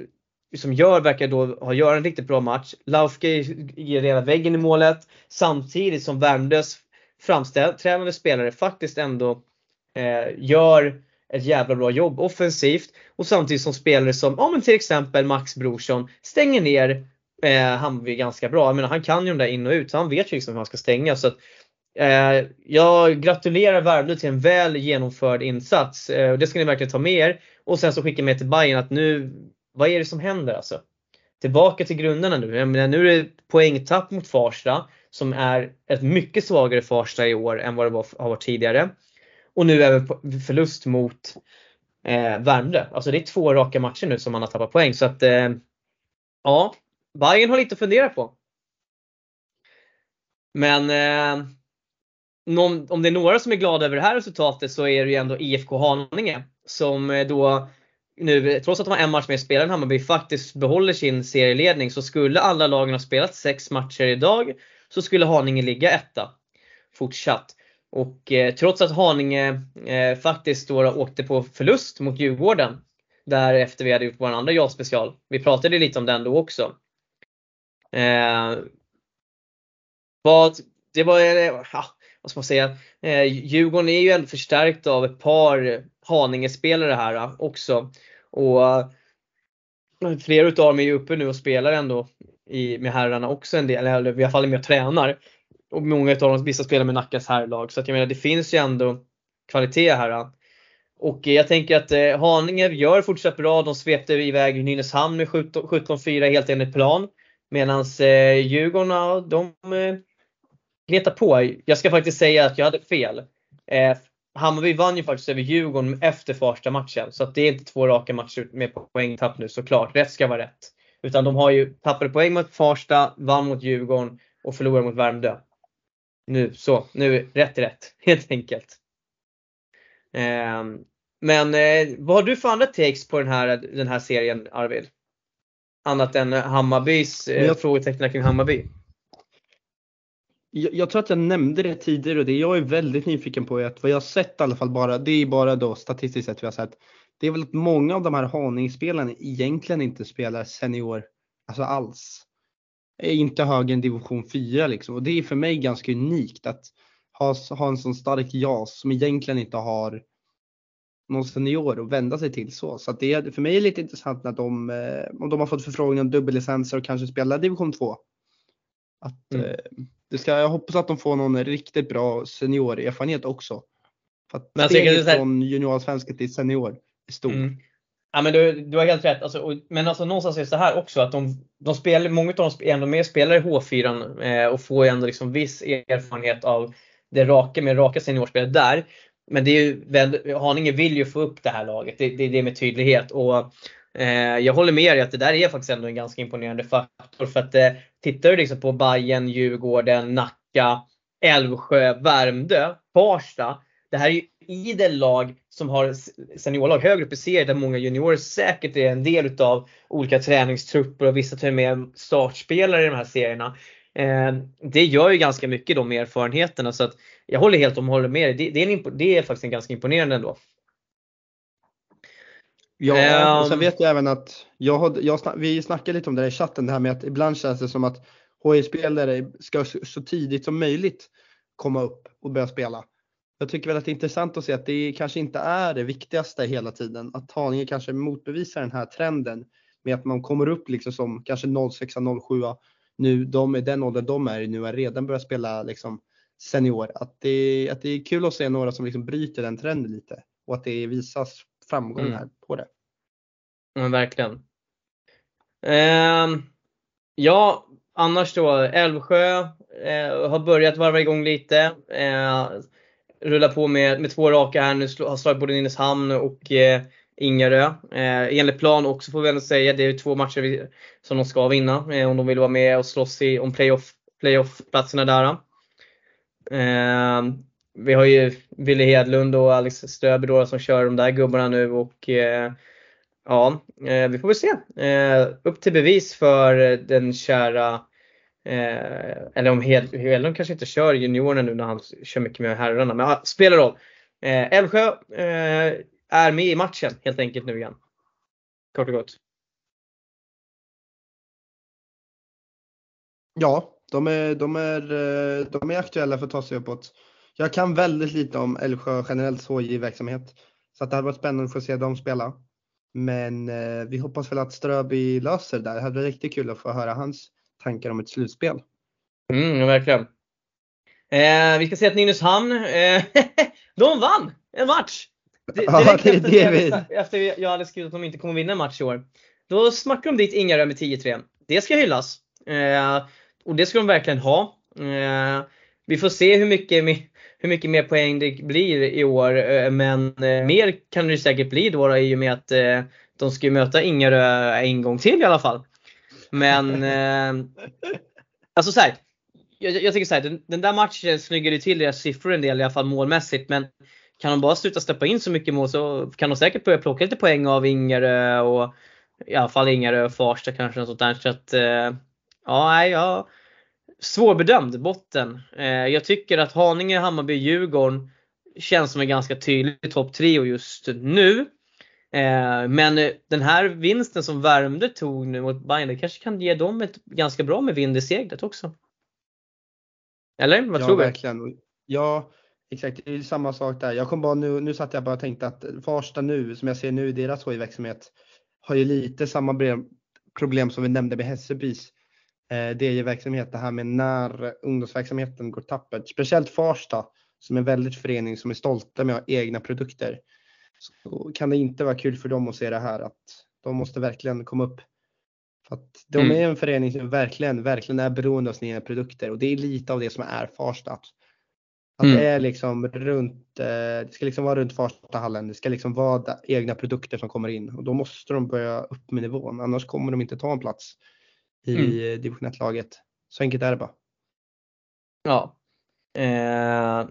A: som gör, verkar då ha gjort en riktigt bra match. Laufke ger hela väggen i målet samtidigt som Värmdös framträdande spelare faktiskt ändå eh, gör ett jävla bra jobb offensivt och samtidigt som spelare som, ja men till exempel Max Brorsson stänger ner eh, Hammarby ganska bra. Jag menar, han kan ju de där in och ut så han vet ju liksom hur han ska stänga. Så att, eh, jag gratulerar Värmdö till en väl genomförd insats. Eh, det ska ni verkligen ta med er. Och sen så skickar jag med till Bayern att nu, vad är det som händer alltså? Tillbaka till grunderna nu. Jag menar, nu är det poängtapp mot Farsta som är ett mycket svagare Farsta i år än vad det var, har varit tidigare. Och nu även förlust mot eh, Värmdö. Alltså det är två raka matcher nu som man har tappat poäng. Så att eh, ja, Bayern har lite att fundera på. Men eh, någon, om det är några som är glada över det här resultatet så är det ju ändå IFK Haninge som eh, då nu, trots att de har en match mer spelare än Hammarby, faktiskt behåller sin serieledning. Så skulle alla lagen ha spelat sex matcher idag så skulle Haninge ligga etta. Fortsatt. Och eh, trots att Haninge eh, faktiskt då åkte på förlust mot Djurgården därefter vi hade gjort vår andra JAS-special. Vi pratade lite om den då också. Eh, vad, det var, eh, ja, vad ska man säga, eh, Djurgården är ju ändå förstärkt av ett par Haninge-spelare här eh, också. Och eh, flera utav dem är ju uppe nu och spelar ändå i, med herrarna också en del, eller i alla fall med och tränar och många av dem, vissa spelar med Nackas herrlag. Så att jag menar det finns ju ändå kvalitet här. Och jag tänker att eh, Haninge gör fortsatt bra. De svepte iväg Nynäshamn med 17-4 helt enligt plan. Medan eh, Djurgården, de eh, gnetar på. Jag ska faktiskt säga att jag hade fel. Eh, Hammarby vann ju faktiskt över Djurgården efter första matchen. Så att det är inte två raka matcher med poängtapp nu såklart. Rätt ska vara rätt. Utan de har ju tappat poäng mot Farsta, vann mot Djurgården och förlorade mot Värmdö. Nu så, nu rätt rätt helt enkelt. Eh, men eh, vad har du för andra takes på den här, den här serien Arvid? Annat än Hammarbys eh, jag... frågetecken kring Hammarby?
B: jag, jag, tror att jag nämnde det tidigare och det jag är väldigt nyfiken på är att vad jag sett i alla fall bara, det är bara då statistiskt sett vi har sett. Det är väl att många av de här Haninge-spelarna egentligen inte spelar senior, alltså alls. Är inte högre än division 4 liksom och det är för mig ganska unikt att ha, ha en sån stark JAS som egentligen inte har någon senior att vända sig till så. Så det är för mig är lite intressant att de, eh, om de har fått förfrågningar om dubbellicenser och kanske spelar division 2. Att, mm. Eh, det ska, jag hoppas att de får någon riktigt bra seniorerfarenhet också. För att men steget från juniorsvenska till senior är stort. Mm.
A: Ja men du, du har helt rätt. Alltså, och, men alltså någonstans är det så här också att de, de spelar, många av dem är ändå med spelare i H4 eh, och får ändå liksom viss erfarenhet av det raka med raka seniorspelet där. Men det är ju, Haninge vill ju få upp det här laget, det, det, det är med tydlighet. Och, eh, jag håller med dig att det där är faktiskt ändå en ganska imponerande faktor. För att eh, tittar du liksom på Bayern, Djurgården, Nacka, Älvsjö, Värmdö, Farsta. Det här är ju idel lag som har seniorlag högre upp i serien där många juniorer säkert är en del utav olika träningstrupper och vissa till och med startspelare i de här serierna. Eh, det gör ju ganska mycket då med erfarenheterna så att jag håller helt och hållet med dig. Det, det, är det är faktiskt en ganska imponerande ändå.
B: Ja, och sen ehm. vet jag även att jag, har, jag, vi snackade lite om det här i chatten, det här med att ibland känns det som att HI-spelare ska så tidigt som möjligt komma upp och börja spela. Jag tycker väl att det är intressant att se att det kanske inte är det viktigaste hela tiden. Att Haninge kanske motbevisar den här trenden med att man kommer upp liksom som kanske 06, 07 nu, de i den ålder de är i nu, har redan börjat spela liksom senior. Att det, att det är kul att se några som liksom bryter den trenden lite och att det visas framgång mm. här på det.
A: Ja, verkligen. Eh, ja, annars då, Älvsjö eh, har börjat varva igång lite. Eh, rullar på med, med två raka här nu, har slagit både Nynäshamn och eh, Ingarö. Eh, enligt plan också får vi ändå säga. Det är två matcher som de ska vinna eh, om de vill vara med och slåss i, om playoff, playoff-platserna där. Eh, vi har ju Wille Hedlund och Alex Ströby då som kör de där gubbarna nu och eh, ja, eh, vi får väl se. Eh, upp till bevis för den kära eh, eller om Hedlund kanske inte kör juniorerna nu när han kör mycket med herrarna, men ah, spelar roll. Eh, Älvsjö eh, är med i matchen helt enkelt nu igen. Kort och gott.
B: Ja, de är, de är, eh, de är aktuella för att ta sig uppåt. Jag kan väldigt lite om Älvsjö generellt HJ-verksamhet. Så att det hade varit spännande att få se dem spela. Men eh, vi hoppas väl att Ströby löser det där. Det hade varit riktigt kul att få höra hans tankar om ett slutspel.
A: Mm, verkligen. Eh, vi ska se att Nynäshamn, eh, de vann en match! Direkt ja, det, efter, det vi... efter jag hade skrivit att de inte kommer vinna en match i år. Då smackade de dit Ingarö med 10-3. Det ska hyllas. Eh, och det ska de verkligen ha. Eh, vi får se hur mycket, hur mycket mer poäng det blir i år. Eh, men eh, mer kan det säkert bli då i och med att de ska möta Ingarö en gång till i alla fall. Men eh, alltså så här, jag, jag tycker så här, den, den, där matchen snyggade till deras siffror en del i alla fall målmässigt. Men kan de bara sluta släppa in så mycket mål så kan de säkert börja plocka lite poäng av Ingarö och i alla fall Ingarö och Farsta kanske. Något sånt där. Så att, eh, ja, nej, ja, svårbedömd botten. Eh, jag tycker att Haninge, Hammarby, Djurgården känns som en ganska tydlig topp trio just nu. Eh, men den här vinsten som Värmdö tog nu mot Bayern, det kanske kan ge dem ett ganska bra med vind i seglet också. Eller vad
B: ja,
A: tror du?
B: Verkligen. Ja, Exakt, det är samma sak där. Jag kom bara nu, nu satt jag bara och tänkte att Farsta nu, som jag ser nu i deras verksamhet har ju lite samma problem som vi nämnde med Hässelbys eh, DJ-verksamhet. Det här med när ungdomsverksamheten går tappert. Speciellt Farsta som är väldigt förening som är stolta med att ha egna produkter. Så kan det inte vara kul för dem att se det här att de måste verkligen komma upp. För att de mm. är en förening som verkligen, verkligen är beroende av sina produkter och det är lite av det som är Farsta. Att mm. det är liksom runt, eh, det ska liksom vara runt Farstahallen. Det ska liksom vara egna produkter som kommer in och då måste de börja upp med nivån. Annars kommer de inte ta en plats i mm. division 1-laget. Så enkelt är det bara.
A: Ja. Eh,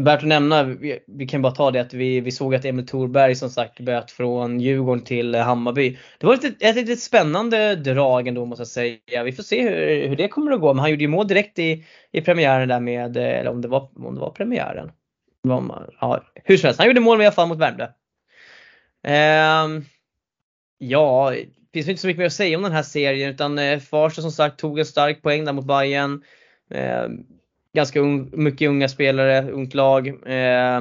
A: Värt att nämna, vi, vi, kan bara ta det att vi, vi såg att Emil Thorberg som sagt böt från Djurgården till eh, Hammarby. Det var ett, ett, ett, spännande drag ändå måste jag säga. Vi får se hur, hur det kommer att gå. Men han gjorde ju mål direkt i, i premiären där med, eh, eller om det var, om det var premiären. Ja, hur som helst, han gjorde mål i alla fall mot Värmdö. Eh, ja, det finns inte så mycket mer att säga om den här serien utan eh, Farsta som sagt tog en stark poäng där mot Bayern. Eh, ganska un, mycket unga spelare, ungt lag. Eh,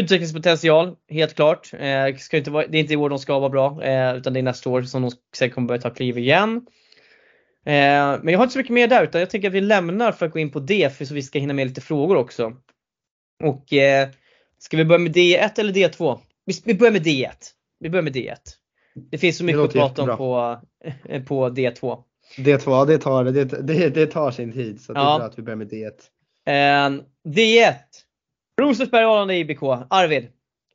A: utvecklingspotential, helt klart. Eh, ska inte vara, det är inte i år de ska vara bra, eh, utan det är nästa år som de säkert kommer börja ta kliv igen. Eh, men jag har inte så mycket mer där utan jag tänker att vi lämnar för att gå in på det för så vi ska hinna med lite frågor också. Och eh, ska vi börja med D1 eller D2? Vi, vi börjar med D1. Vi börjar med D1. Det finns så mycket att prata om på, på D2.
B: D2, det tar, det, det, det tar sin tid så det är bra att vi börjar med D1.
A: Eh, D1. Rosersberg Arlanda IBK. Arvid,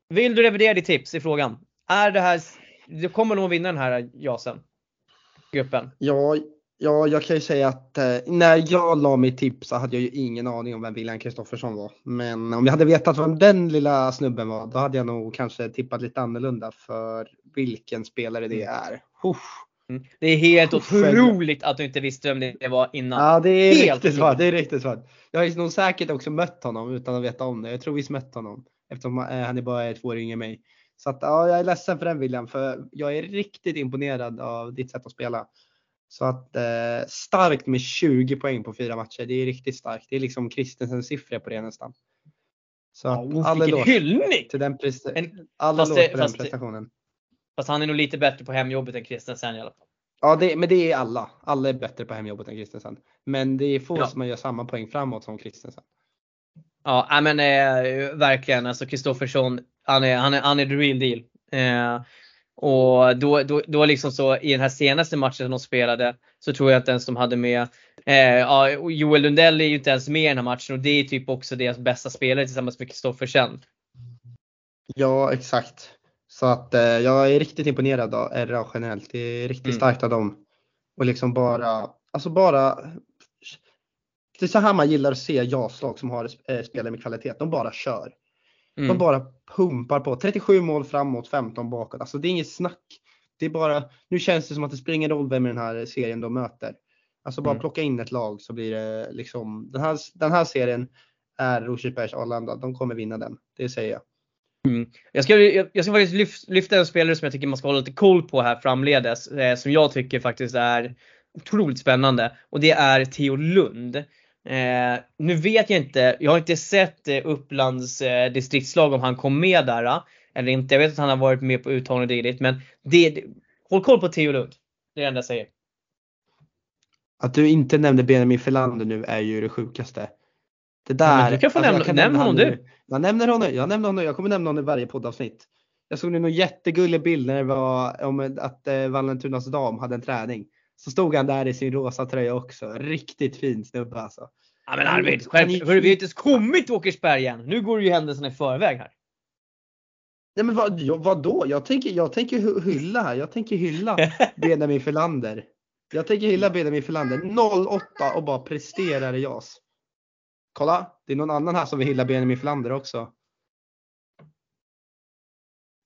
A: vill du revidera ditt tips i frågan? Är det här, du kommer nog vinna den här JASen? Gruppen?
B: Ja, ja, jag kan ju säga att eh, när jag la mitt tips så hade jag ju ingen aning om vem William Kristoffersson var. Men om jag hade vetat vem den lilla snubben var, då hade jag nog kanske tippat lite annorlunda för vilken spelare det mm. är. Uff.
A: Mm. Det är helt otroligt att du inte visste vem det var innan.
B: Ja det är helt riktigt svart. Det är riktigt svart. Jag har nog säkert också mött honom utan att veta om det. Jag tror visst mött honom. Eftersom eh, han är bara två år yngre än mig. Så att, ja, jag är ledsen för den William för jag är riktigt imponerad av ditt sätt att spela. Så att eh, starkt med 20 poäng på fyra matcher. Det är riktigt starkt. Det är liksom Kristensens siffror på det nästan.
A: Så ja, all hyllning!
B: Till den, all eloge på den prestationen.
A: Fast han är nog lite bättre på hemjobbet än Kristensen i alla fall.
B: Ja, det, men det är alla. Alla är bättre på hemjobbet än Kristensen. Men det är få ja. som gör samma poäng framåt som Kristensen.
A: Ja, men eh, verkligen. Alltså Kristoffersson, han är, han är, han är the real deal. Eh, och då, då, då liksom så i den här senaste matchen som de spelade så tror jag att ens de hade med eh, ja, Joel Lundell är ju inte ens med i den här matchen och det är typ också deras bästa spelare tillsammans med Kristoffersen.
B: Ja, exakt. Så att eh, jag är riktigt imponerad av RA generellt. Det är riktigt mm. starkt av dem. Och liksom bara, alltså bara. Det är så här man gillar att se JAS-lag som har eh, spelare med kvalitet. De bara kör. Mm. De bara pumpar på. 37 mål framåt, 15 bakåt. Alltså det är inget snack. Det är bara, nu känns det som att det spelar ingen roll vem i den här serien de möter. Alltså bara mm. plocka in ett lag så blir det liksom, den här, den här serien är Rosersbergs Arlanda. De kommer vinna den. Det säger jag.
A: Mm. Jag, ska, jag, jag ska faktiskt lyfta en spelare som jag tycker man ska hålla lite koll på här framledes. Eh, som jag tycker faktiskt är otroligt spännande. Och det är Theo Lund. Eh, nu vet jag inte, jag har inte sett eh, Upplands eh, distriktslag om han kom med där. Eh, eller inte. Jag vet att han har varit med på uttagning och dylikt. Men det, det, håll koll på Theo Lund. Det är det enda jag säger.
B: Att du inte nämnde Benjamin Felander nu är ju det sjukaste. Det där. Ja,
A: du kan få alltså, nämna, nämna honom du.
B: Jag nämner honom, jag nämner honom, jag kommer nämna honom i varje poddavsnitt. Jag såg nu någon jättegullig bild när det var om att eh, Vallentunas dam hade en träning. Så stod han där i sin rosa tröja också. Riktigt fin snubbe alltså.
A: Ja men Arvid, skärp Vi har ju inte ens kommit till Åkersberg än. Nu går ju händelserna i förväg här.
B: Nej men vad, vad då? Jag tänker, jag tänker hylla här. Jag tänker hylla Benjamin Filander. Jag tänker hylla Benjamin Filander. 08 och bara presterar i JAS. Kolla, det är någon annan här som vill hylla Benjamin Flander också.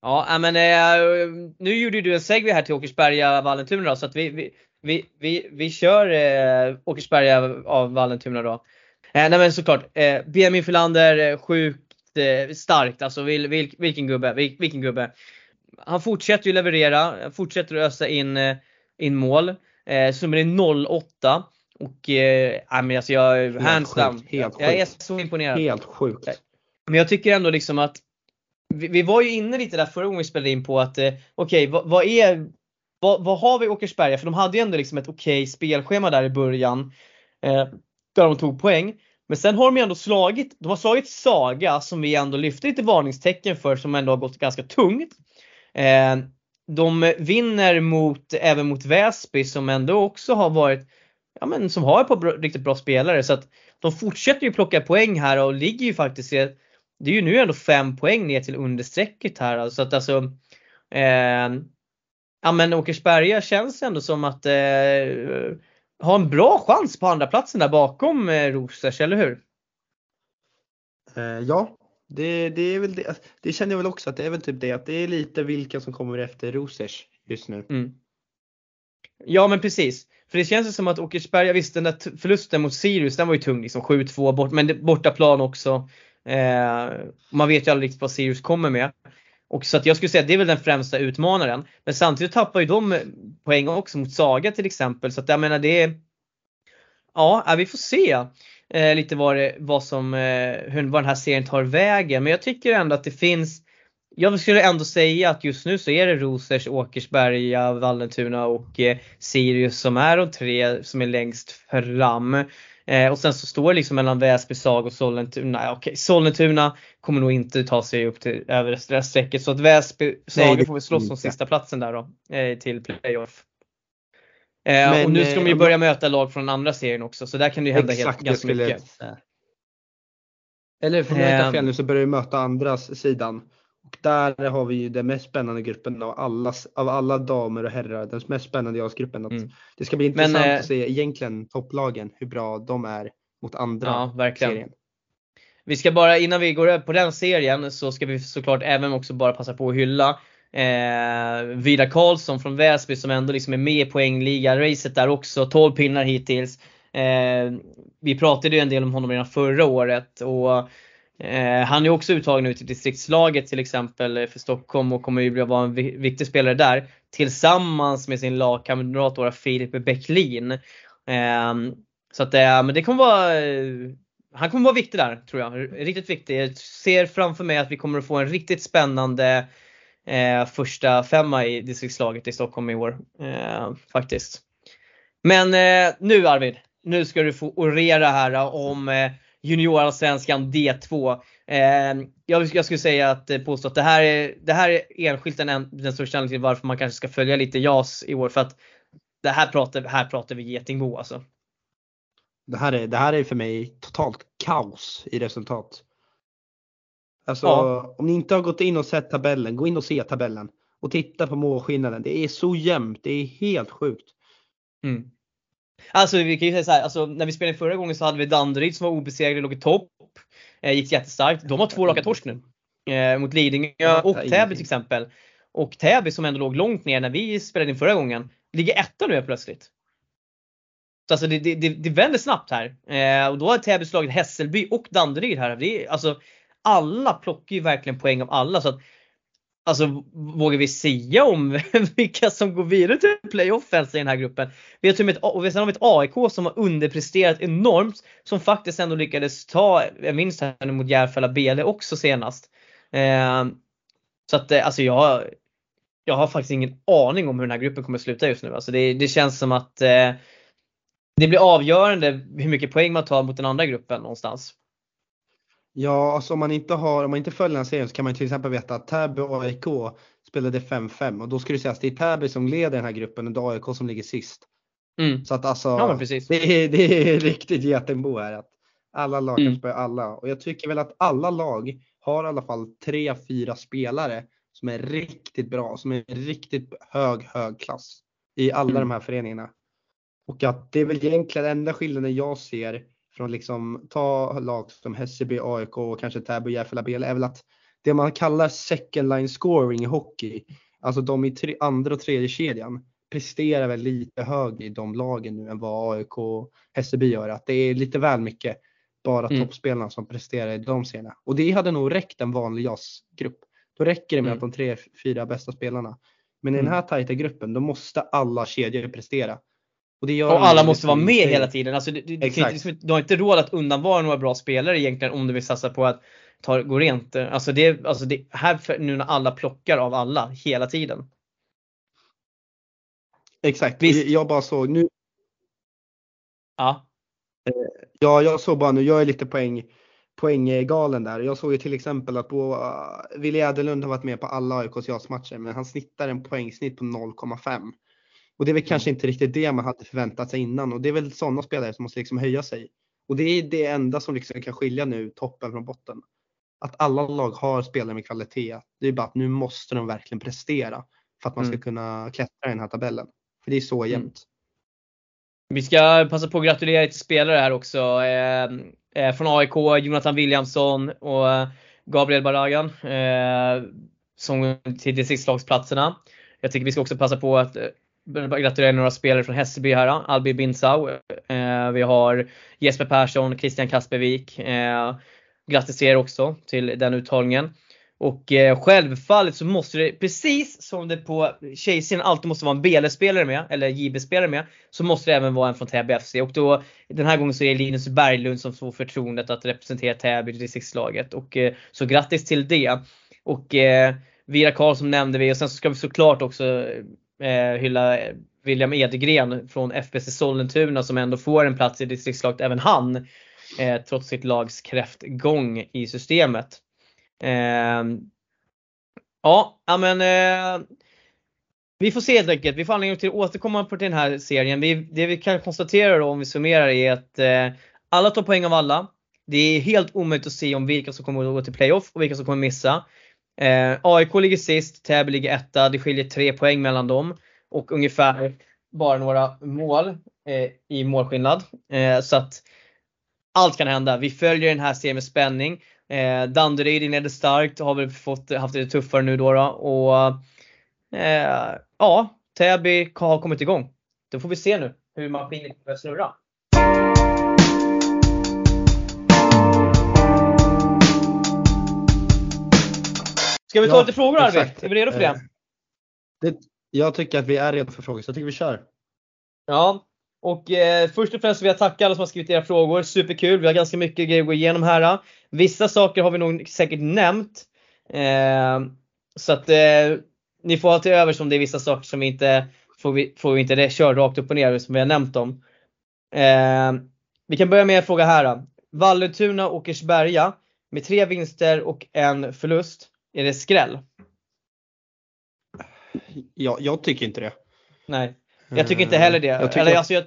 A: Ja, äh, men eh, nu gjorde du en segway här till Åkersberga Vallentuna då, så att vi, vi, vi, vi, vi kör eh, Åkersberga av Vallentuna då. Eh, nej men såklart, eh, Benjamin Filander, eh, sjukt eh, starkt. Alltså vil, vil, vilken gubbe, vil, vilken gubbe. Han fortsätter ju leverera, fortsätter att ösa in, eh, in mål. Eh, summan är 08. Och eh, men alltså jag, helt hands down. Helt jag, jag är så imponerad.
B: Helt sjukt.
A: Men jag tycker ändå liksom att vi, vi var ju inne lite där förra gången vi spelade in på att eh, okej, okay, vad, vad, är vad, vad, har vi i Åkersberga? För de hade ju ändå liksom ett okej okay spelschema där i början. Eh, där de tog poäng. Men sen har de ju ändå slagit, de har slagit Saga som vi ändå lyfte lite varningstecken för som ändå har gått ganska tungt. Eh, de vinner mot, även mot Väsby som ändå också har varit ja, men som har ett par riktigt bra spelare. Så att de fortsätter ju plocka poäng här och ligger ju faktiskt i, det är ju nu ändå fem poäng ner till understrecket här. Så att alltså, eh, ja men Åkersberga känns ändå som att eh, ha en bra chans på andra platsen där bakom eh, Rosers, eller hur?
B: Eh, ja, det, det är väl det. Det känner jag väl också att det är väl typ det att det är lite vilka som kommer efter Rosers just nu.
A: Mm. Ja men precis. För det känns som att Åkersberga, visst den där förlusten mot Sirius den var ju tung liksom 7-2 bort, men bortaplan också. Eh, man vet ju aldrig riktigt vad Sirius kommer med. Och så att jag skulle säga att det är väl den främsta utmanaren. Men samtidigt tappar ju de eh, poäng också mot Saga till exempel. Så att jag menar det är Ja, vi får se eh, lite vad, det, vad, som, eh, hur, vad den här serien tar vägen. Men jag tycker ändå att det finns jag skulle ändå säga att just nu så är det Rosers, Åkersberga, Vallentuna och eh, Sirius som är de tre som är längst fram. Eh, och sen så står det liksom mellan Väsby, Sag och Sollentuna. Okej, okay, Sollentuna kommer nog inte ta sig upp till över strecket så att Väsby, Saga får väl slåss om sista platsen där då eh, till playoff. Eh, Men, och nu ska de ju eh, börja möta lag från andra serien också så där kan det ju hända helt, ganska mycket.
B: Eller för att jag fel nu så börjar vi möta andra sidan. Och där har vi ju den mest spännande gruppen av alla, av alla damer och herrar. Den mest spännande JAS-gruppen. Mm. Det ska bli intressant Men, eh, att se egentligen topplagen, hur bra de är mot andra ja, verkligen. serien.
A: Vi ska bara, innan vi går över på den serien, så ska vi såklart även också bara passa på att hylla eh, Vida Karlsson från Väsby som ändå liksom är med i poängliga-racet där också. 12 pinnar hittills. Eh, vi pratade ju en del om honom redan förra året och Eh, han är också uttagen nu till distriktslaget till exempel eh, för Stockholm och kommer ju vara en viktig spelare där. Tillsammans med sin lagkamrat Filip Bäcklin. Ehm, så att eh, men det kommer vara han kommer vara viktig där tror jag. Riktigt viktig. Jag ser framför mig att vi kommer att få en riktigt spännande eh, första femma i distriktslaget i Stockholm i år. Eh, faktiskt. Men eh, nu Arvid, nu ska du få orera här om juniorallsvenskan D2. Eh, jag, jag, skulle säga att eh, påstå att det här är, det här är enskilt den, den största anledningen till varför man kanske ska följa lite JAS i år. För att det här pratar, här pratar vi Getingbo alltså.
B: Det här, är, det här är för mig totalt kaos i resultat. Alltså ja. om ni inte har gått in och sett tabellen, gå in och se tabellen. Och titta på målskillnaden. Det är så jämnt, det är helt sjukt.
A: Mm. Alltså vi kan ju säga så här, alltså, när vi spelade förra gången så hade vi Danderyd som var obesegrade, låg i topp. Eh, gick jättestarkt. De har två raka torsk nu. Eh, mot Lidingö och Täby till exempel. Och Täby som ändå låg långt ner när vi spelade in förra gången, ligger etta nu plötsligt. Så alltså det, det, det, vänder snabbt här. Eh, och då har Täby slagit Hässelby och Danderyd här. Det är, alltså, alla plockar ju verkligen poäng av alla. Så att Alltså vågar vi säga om vilka som går vidare till playoffen i den här gruppen? Vi har till ett, och sen har vi ett AIK som har underpresterat enormt. Som faktiskt ändå lyckades ta, jag minns här mot Järfälla-BL också senast. Eh, så att eh, alltså jag, jag har faktiskt ingen aning om hur den här gruppen kommer att sluta just nu. Alltså det, det känns som att eh, det blir avgörande hur mycket poäng man tar mot den andra gruppen någonstans.
B: Ja, alltså om man inte har, om man inte följer den serien så kan man till exempel veta att Täby och AIK spelade 5-5 och då skulle det sägas att det är Täby som leder den här gruppen och det är AIK som ligger sist. Mm. Så att alltså, ja, det, är, det är riktigt getingbo här. Att alla lag kan mm. spela alla och jag tycker väl att alla lag har i alla fall tre, fyra spelare som är riktigt bra, som är riktigt hög, hög klass i alla mm. de här föreningarna. Och att det är väl egentligen enda skillnaden jag ser från liksom ta lag som Hässelby, AIK och kanske Täby, Järfälla, är väl att det man kallar second line scoring i hockey, alltså de i tre, andra och tredje kedjan presterar väl lite högre i de lagen nu än vad AIK och Hässelby gör. Att det är lite väl mycket bara mm. toppspelarna som presterar i de serierna. Och det hade nog räckt en vanlig JAS-grupp. Då räcker det med mm. att de tre, fyra bästa spelarna. Men i den mm. här tajta gruppen, då måste alla kedjor prestera.
A: Och, och alla måste vara med hela tiden. Alltså, du, du, du, du, har inte råd att undanvara några bra spelare egentligen om du vill satsa på att ta, gå rent. Alltså det, alltså det här för, nu när alla plockar av alla hela tiden.
B: Exakt, Visst. jag bara såg nu.
A: Ja.
B: Ja, jag såg bara nu, jag är lite poäng, poänggalen där. Jag såg ju till exempel att på, uh, Willy Äderlund har varit med på alla AIKs matcher men han snittar en poängsnitt på 0,5. Och det är väl kanske inte riktigt det man hade förväntat sig innan och det är väl sådana spelare som måste liksom höja sig. Och det är det enda som liksom kan skilja nu toppen från botten. Att alla lag har spelare med kvalitet. Det är bara att nu måste de verkligen prestera för att man ska mm. kunna klättra i den här tabellen. För det är så mm. jämnt.
A: Vi ska passa på att gratulera till spelare här också. Eh, eh, från AIK, Jonathan Williamson och Gabriel Baragan. Eh, som till distriktslagsplatserna. Jag tycker vi ska också passa på att gratulera några spelare från Hässelby här. Albi Binsau. Eh, vi har Jesper Persson, Christian Kaspervik. Eh, grattis till er också till den uttagningen. Och eh, självfallet så måste det, precis som det på tjejsidan alltid måste vara en BL-spelare med, eller JB-spelare med, så måste det även vara en från Täby FC. Och då, den här gången så är det Linus Berglund som får förtroendet att representera Täby distriktslaget. Och eh, så grattis till det. Och eh, Vira Karlsson nämnde vi och sen så ska vi såklart också eh, hylla William Edgren från FBC Sollentuna som ändå får en plats i distriktslaget, även han. Eh, trots sitt lags kräftgång i systemet. Eh, ja, men eh, vi får se helt enkelt. Vi får anledning till att återkomma på den här serien. Vi, det vi kan konstatera då om vi summerar är att eh, alla tar poäng av alla. Det är helt omöjligt att se om vilka som kommer att gå till playoff och vilka som kommer missa. Eh, AIK ligger sist, Täby ligger etta. Det skiljer tre poäng mellan dem och ungefär bara några mål eh, i målskillnad. Eh, så att allt kan hända. Vi följer den här serien med spänning. Eh, Danderyd inledde starkt och har väl fått, haft det tuffare nu då. då och eh, ja, Täby har kommit igång. Då får vi se nu hur maskinen börjar snurra. Ska vi ta ja, lite frågor Arvid? Är vi redo för det? Eh,
B: det? Jag tycker att vi är redo för frågor, så jag tycker vi kör.
A: Ja, och eh, först och främst vill jag tacka alla som har skrivit era frågor. Superkul, vi har ganska mycket grejer att gå igenom här. Vissa saker har vi nog säkert nämnt. Eh, så att eh, ni får ha till över om det är vissa saker som vi inte får vi, får vi inte köra rakt upp och ner som vi har nämnt dem. Eh, vi kan börja med en fråga här. Vallentuna och Åkersberga med tre vinster och en förlust. Är det skräll?
B: Ja, jag tycker inte det.
A: Nej, jag tycker inte heller det. Jag tycker... Eller, alltså, jag...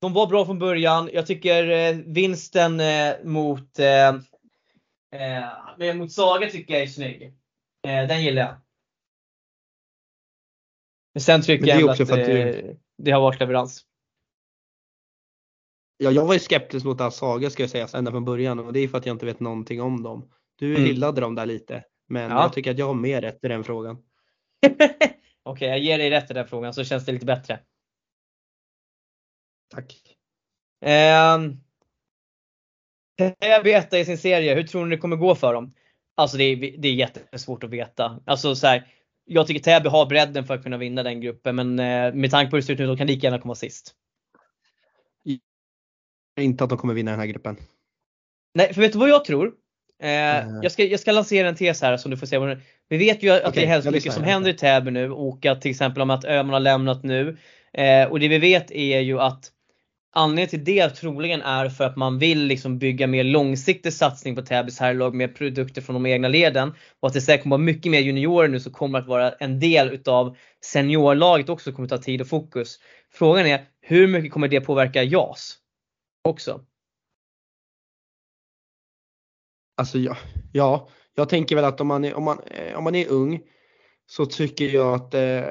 A: De var bra från början. Jag tycker eh, vinsten eh, mot, eh, eh, mot Saga tycker jag är snygg. Eh, den gillar jag. Men sen tycker jag att, att du... Eh, det har varit leverans.
B: Ja, jag var ju skeptisk mot Saga ska jag säga ända från början och det är för att jag inte vet någonting om dem. Du mm. hyllade dem där lite. Men ja. jag tycker att jag har mer rätt i den frågan.
A: Okej, okay, jag ger dig rätt i den frågan så känns det lite bättre.
B: Tack.
A: Täby etta i sin serie, hur tror ni det kommer gå för dem? Alltså det är, det är jättesvårt att veta. Alltså så här, jag tycker Täby har bredden för att kunna vinna den gruppen men eh, med tanke på hur det ser ut nu, de kan lika gärna komma sist.
B: Inte att de kommer vinna den här gruppen.
A: Nej, för vet du vad jag tror? Eh, jag, ska, jag ska lansera en tes här som du får se. Vi vet ju att okay, det är hemskt mycket som händer i Täby nu och att till exempel om att Öhman har lämnat nu. Eh, och det vi vet är ju att anledningen till det troligen är för att man vill liksom bygga mer långsiktig satsning på Täbys herrlag med produkter från de egna leden. Och att det säkert kommer vara mycket mer juniorer nu som kommer att vara en del utav seniorlaget också kommer ta tid och fokus. Frågan är hur mycket kommer det påverka JAS också?
B: Alltså ja, ja, jag tänker väl att om man är, om man, eh, om man är ung så tycker jag att eh,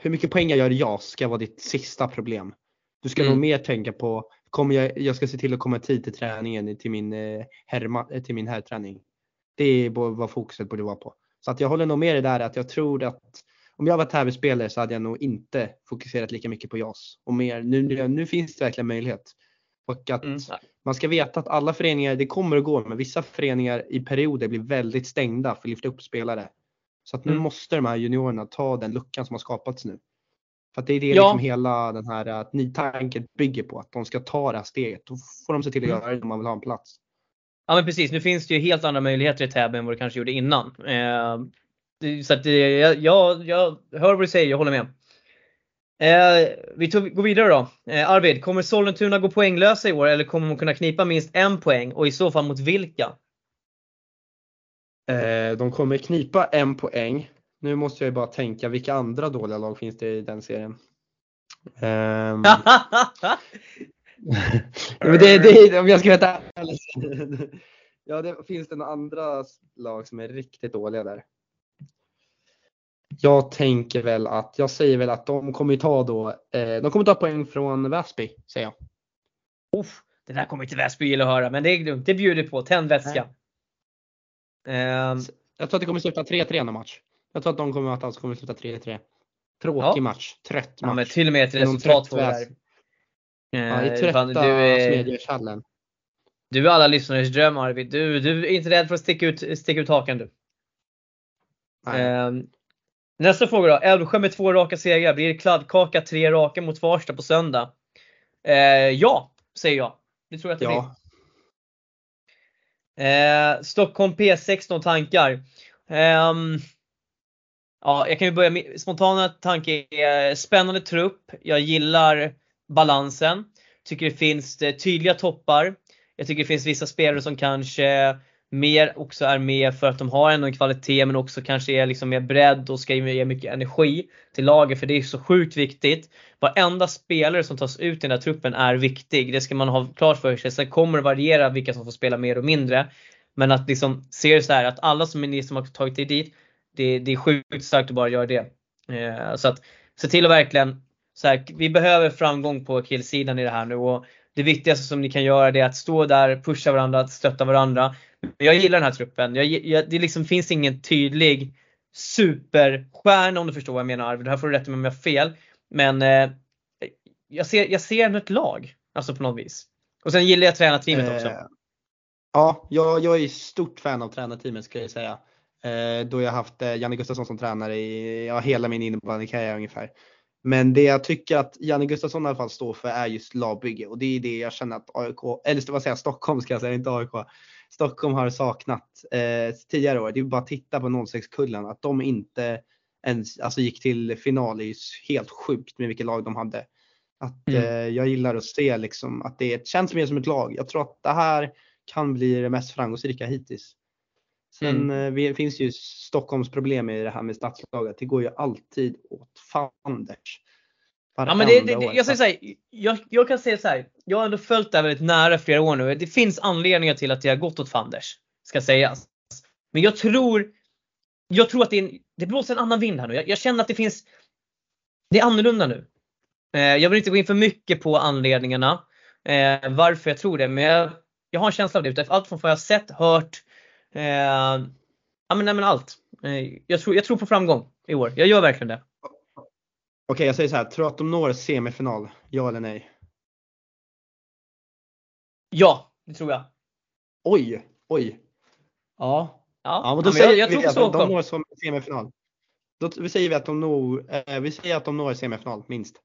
B: hur mycket poäng jag gör i JAS ska vara ditt sista problem. Du ska mm. nog mer tänka på, kommer jag, jag ska se till att komma tid till träningen till min, eh, herma, eh, till min herrträning. Det är vad fokuset borde vara på. Så att jag håller nog med det där att jag tror att om jag var tävlingsspelare så hade jag nog inte fokuserat lika mycket på JAS. Och mer, nu, nu finns det verkligen möjlighet. Och att mm. man ska veta att alla föreningar, det kommer att gå, men vissa föreningar i perioder blir väldigt stängda för att lyfta upp spelare. Så att nu mm. måste de här juniorerna ta den luckan som har skapats nu. För att det är det ja. liksom hela den här att nytanken bygger på, att de ska ta det här steget. Då får de se till att mm. göra det om man vill ha en plats.
A: Ja men precis, nu finns det ju helt andra möjligheter i Täby än vad det kanske gjorde innan. Eh, så att jag, jag, jag hör vad du säger, jag håller med. Eh, vi tog, går vidare då. Eh, Arvid, kommer Sollentuna gå poänglösa i år eller kommer de kunna knipa minst en poäng och i så fall mot vilka?
B: Eh, de kommer knipa en poäng. Nu måste jag ju bara tänka, vilka andra dåliga lag finns det i den serien? Um... det, det, om jag ska veta Ja, det finns det några andra lag som är riktigt dåliga där. Jag tänker väl att, jag säger väl att de kommer ta då, eh, de kommer ta poäng från Väsby, säger jag.
A: Uff, det där kommer inte Väsby gilla att höra, men det är lugnt. Det bjuder på. Tänd vätska.
B: Um, jag tror att det kommer sluta 3-3 en match. Jag tror att de kommer att alltså kommer sluta 3-3. Tråkig ja. match, trött match. Ja,
A: men till och med ett resultat får där.
B: Ja, i trötta du är.
A: Du är alla lyssnares dröm Arvid. Du, du är inte rädd för att sticka ut, sticka ut hakan du. Um, nästa fråga då. Älvsjö med två raka segrar. Blir det kladdkaka tre raka mot Farsta på söndag? Uh, ja, säger jag. Det tror jag att det ja. blir. Uh, Stockholm P16 tankar. Um, ja, jag kan ju börja med spontana tankar är spännande trupp. Jag gillar balansen. Tycker det finns eh, tydliga toppar. Jag tycker det finns vissa spelare som kanske mer också är med för att de har ändå en kvalitet men också kanske är liksom mer bredd och ska ge mycket energi till laget för det är så sjukt viktigt. Varenda spelare som tas ut i den här truppen är viktig. Det ska man ha klart för sig. Sen kommer det variera vilka som får spela mer och mindre. Men att liksom se det så här att alla som är ni som har tagit dig dit, det, det är sjukt starkt att bara göra det. Eh, så att se till att verkligen så här, vi behöver framgång på killsidan i det här nu och det viktigaste som ni kan göra det är att stå där, pusha varandra, stötta varandra. Jag gillar den här truppen. Jag, jag, det liksom finns ingen tydlig superstjärna om du förstår vad jag menar Arvid. Det här får du rätta mig om jag har fel. Men eh, jag ser, jag ser ett lag. Alltså på något vis. Och sen gillar jag tränarteamet också. Eh,
B: ja, jag, jag är stort fan av tränarteamet ska jag säga. Eh, då jag haft eh, Janne Gustafsson som tränare i ja, hela min innebandykarriär ungefär. Men det jag tycker att Janne Gustafsson i alla fall står för är just lagbygge och det är det jag känner att AIK, eller vad säger jag, Stockholm ska jag säga, inte AIK. Stockholm har saknat eh, tidigare år. Det är bara att titta på 06-kullen att de inte ens alltså, gick till final är helt sjukt med vilket lag de hade. Att, mm. eh, jag gillar att se liksom att det känns mer som ett lag. Jag tror att det här kan bli det mest framgångsrika hittills. Sen mm. eh, finns ju Stockholms problem i det här med stadslaget. Det går ju alltid åt fanders.
A: Ja, men det, det, det, jag, säger så här, jag, jag, kan säga så här, jag har ändå följt det här väldigt nära flera år nu. Det finns anledningar till att det har gått åt fanders. Ska sägas. Men jag tror, jag tror att det, är en, det blåser en annan vind här nu. Jag, jag, känner att det finns, det är annorlunda nu. Eh, jag vill inte gå in för mycket på anledningarna. Eh, varför jag tror det. Men jag, jag har en känsla av det. Allt från vad jag sett, hört, Eh, ja men, nej, men allt. Eh, jag, tror, jag tror på framgång i år. Jag gör verkligen det.
B: Okej, jag säger så här. Tror du att de når semifinal? Ja eller nej?
A: Ja, det tror jag.
B: Oj, oj.
A: Ja. Ja,
B: ja men då ja, säger jag, jag tror på. De når semifinal. Då vi säger vi att de når, eh, vi säger att de når semifinal minst.